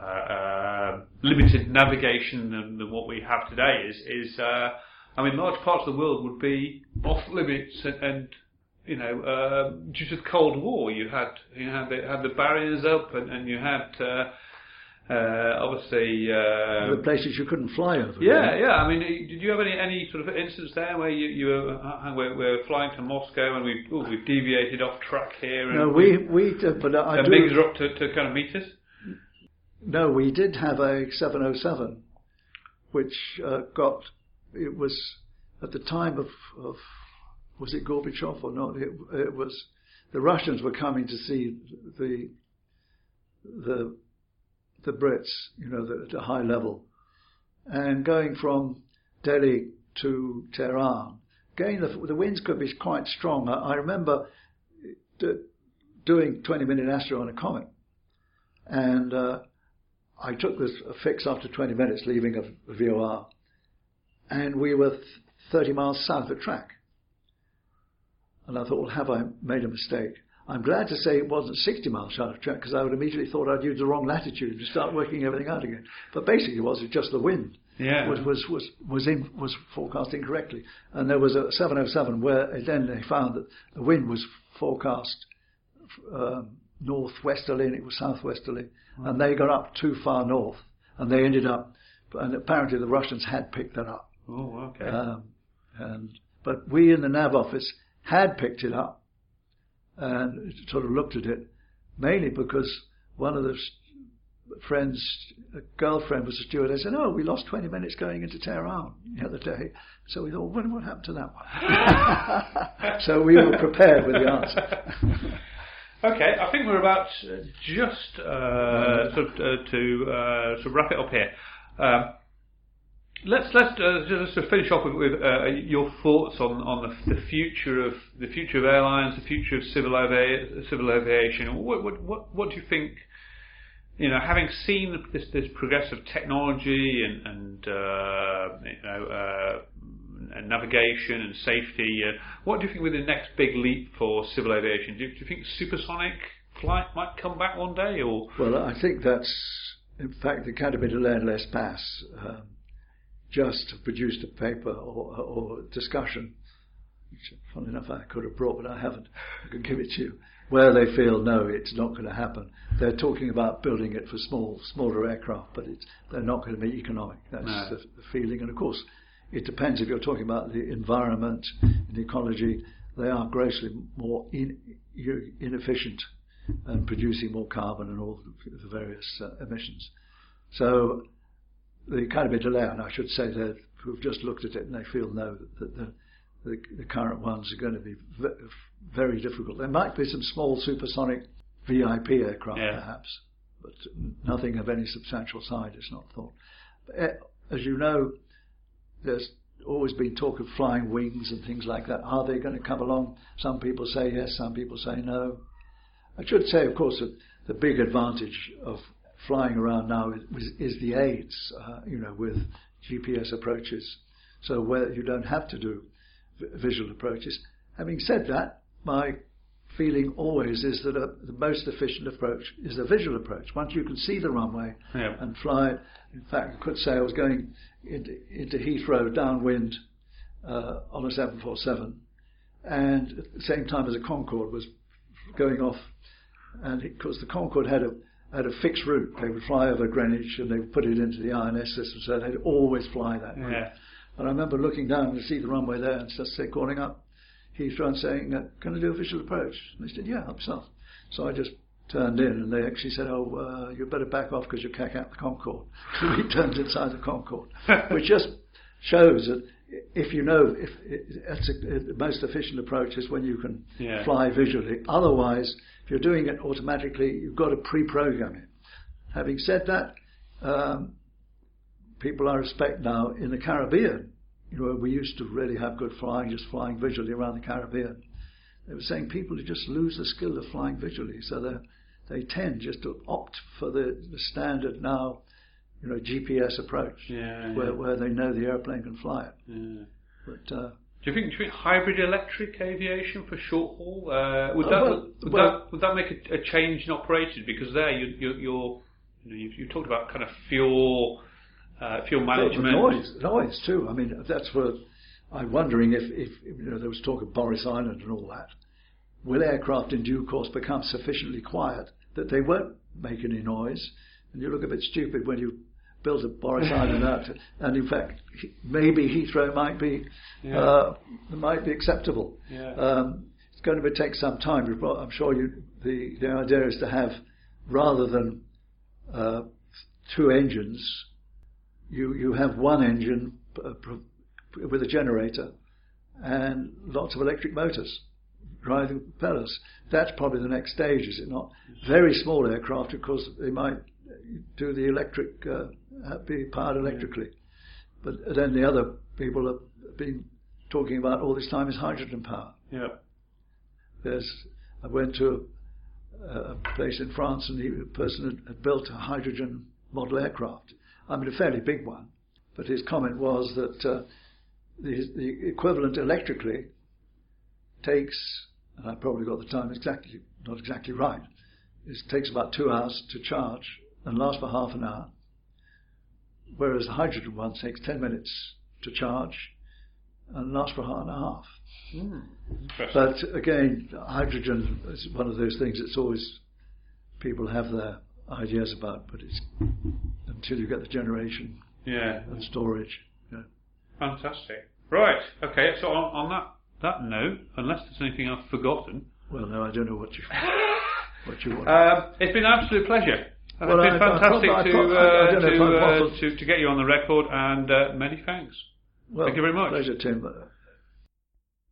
uh, uh, limited navigation than, than what we have today is, is uh, I mean, large parts of the world would be off limits and, and you know, uh, due to the Cold War, you had you had the, had the barriers up and, and you had uh, Uh, obviously, uh, the places you couldn't fly over. yeah, yeah. I mean, did you have any any sort of instance there where you you were uh, we're, we're flying to Moscow and we've oh, we've deviated off track here? And No, we we did, but I the do. MiGs are up to, to kind of meet us. No, we did have a 707, which uh, got it was at the time of, of was it Gorbachev or not? It, it was the Russians were coming to see the the the Brits, you know, the, at a high level, and going from Delhi to Tehran. Again, the, the winds could be quite strong. I, I remember d- doing 20 minute astro on a comet, and uh, I took this a fix after 20 minutes, leaving a, VOR, and we were th- 30 miles south of track. And I thought, well, have I made a mistake? I'm glad to say it wasn't 60 miles south of track because I would immediately thought I'd used the wrong latitude and start working everything out again. But basically, it was just the wind Yeah. was was was was in, was forecast incorrectly, and there was a 707 where then they found that the wind was forecast um, northwesterly and it was southwesterly, and they got up too far north, and they ended up, and apparently the Russians had picked that up, Oh, okay. um, and but we in the nav office had picked it up, and sort of looked at it, mainly because one of the friends, a girlfriend was a stewardess, said, "Oh, we lost 20 minutes going into Tehran the other day." So we thought, "What, what happened to that one?" (laughs) so we were prepared with the answer. (laughs) Okay, I think we're about uh, just uh, sort of, uh, to uh, sort of wrap it up here. Um, let's let's uh, just to finish off with, with uh, your thoughts on, on the, the future of the future of airlines, the future of civil, avi- civil aviation. What, what what what do you think? You know, having seen this this progressive technology and and uh, you know. Uh, and navigation and safety. Uh, what do you think will be the next big leap for civil aviation? Do you, do you think supersonic flight might come back one day, or Well, I think that's, in fact, the Academy de l'Air Les Pass um, just produced a paper or, or discussion, which, funny enough, I could have brought, but I haven't. I can give it to you. Where they feel no, it's not going to happen. They're talking about building it for small, smaller aircraft, but it's, they're not going to be economic. That's No. the, the feeling. And of course, it depends if you're talking about the environment and ecology. They are grossly more in, inefficient and producing more carbon and all the the various uh, emissions. So the Academy de l'Air, and I should say that who've just looked at it and they feel no that the, the, the current ones are going to be ve- very difficult. There might be some small supersonic VIP aircraft Yeah. perhaps, but nothing of any substantial size is not thought. But, eh, as you know, there's always been talk of flying wings and things like that. Are they going to come along? Some people say yes, some people say no. I should say, of course, that the big advantage of flying around now is, is the aids, uh, you know, with GPS approaches. So where you don't have to do vi- visual approaches. Having said that, my feeling always is that a, the most efficient approach is a visual approach. Once you can see the runway Yeah. and fly it. In fact, I could say I was going into, into Heathrow downwind uh, on a 747, and at the same time as a Concorde was going off, and because the Concorde had a had a fixed route, they would fly over Greenwich and they would put it into the INS system, so they'd always fly that route. Yeah. And I remember looking down to see the runway there and just say, calling up Heathrow and saying, "Can I do a visual approach?" And they said, "Yeah, help yourself." So I just turned in, and they actually said, "Oh, uh, you better back off because you'll cack out the Concorde." (laughs) So we turned inside the Concorde, (laughs) which just shows that if you know, if it, a, the most efficient approach is when you can Yeah. fly visually. Otherwise, if you're doing it automatically, you've got to pre-program it. Having said that, um, people I respect now in the Caribbean, you know, we used to really have good flying, just flying visually around the Caribbean. They were saying people who just lose the skill of flying visually, so they they tend just to opt for the, the standard now, you know, GPS approach, Yeah, where yeah. where they know the airplane can fly it. Yeah. But uh, Do you think, do you think hybrid electric aviation for short haul uh, would Uh, that well- would, well- that would that make a, a change in operation? Because there you you you're, you know you, you talked about kind of fuel uh, fuel management. noise, noise too. I mean, that's what I'm wondering if, if you know there was talk of Boris Island and all that. Will aircraft in due course become sufficiently quiet that they won't make any noise? and you look a bit stupid when you build a Boris (laughs) Island out. And in fact, maybe Heathrow might be Yeah. uh, might be acceptable. Yeah. Um, it's going to take some time. I'm sure you, the the idea is to have rather than uh, two engines, you you have one engine uh, with a generator and lots of electric motors driving propellers. That's probably the next stage, is it not? Very small aircraft, of course, they might do the electric, uh, be powered electrically. But then the other people have been talking about all this time is hydrogen power. Yeah. There's, I went to a, a place in France and the person had, had built a hydrogen model aircraft. I mean, a fairly big one. But his comment was that uh, the, the equivalent electrically takes, and I probably got the time exactly, not exactly right, it takes about two hours to charge and last for half an hour. Whereas the hydrogen one takes 10 minutes to charge and lasts for half an hour. Interesting. But again, hydrogen is one of those things that's always people have their ideas about, but it's until you get the generation yeah. and storage. Yeah. Fantastic. Right. Okay. So on, on that that note, unless there's anything I've forgotten, Well, no, I don't know what you (laughs) what you want. um, it's been an absolute pleasure. Well, it's been I- fantastic I to, I- I uh, don't know if to, uh, to to get you on the record, and uh, many thanks. well, thank you very much. Pleasure, Tim.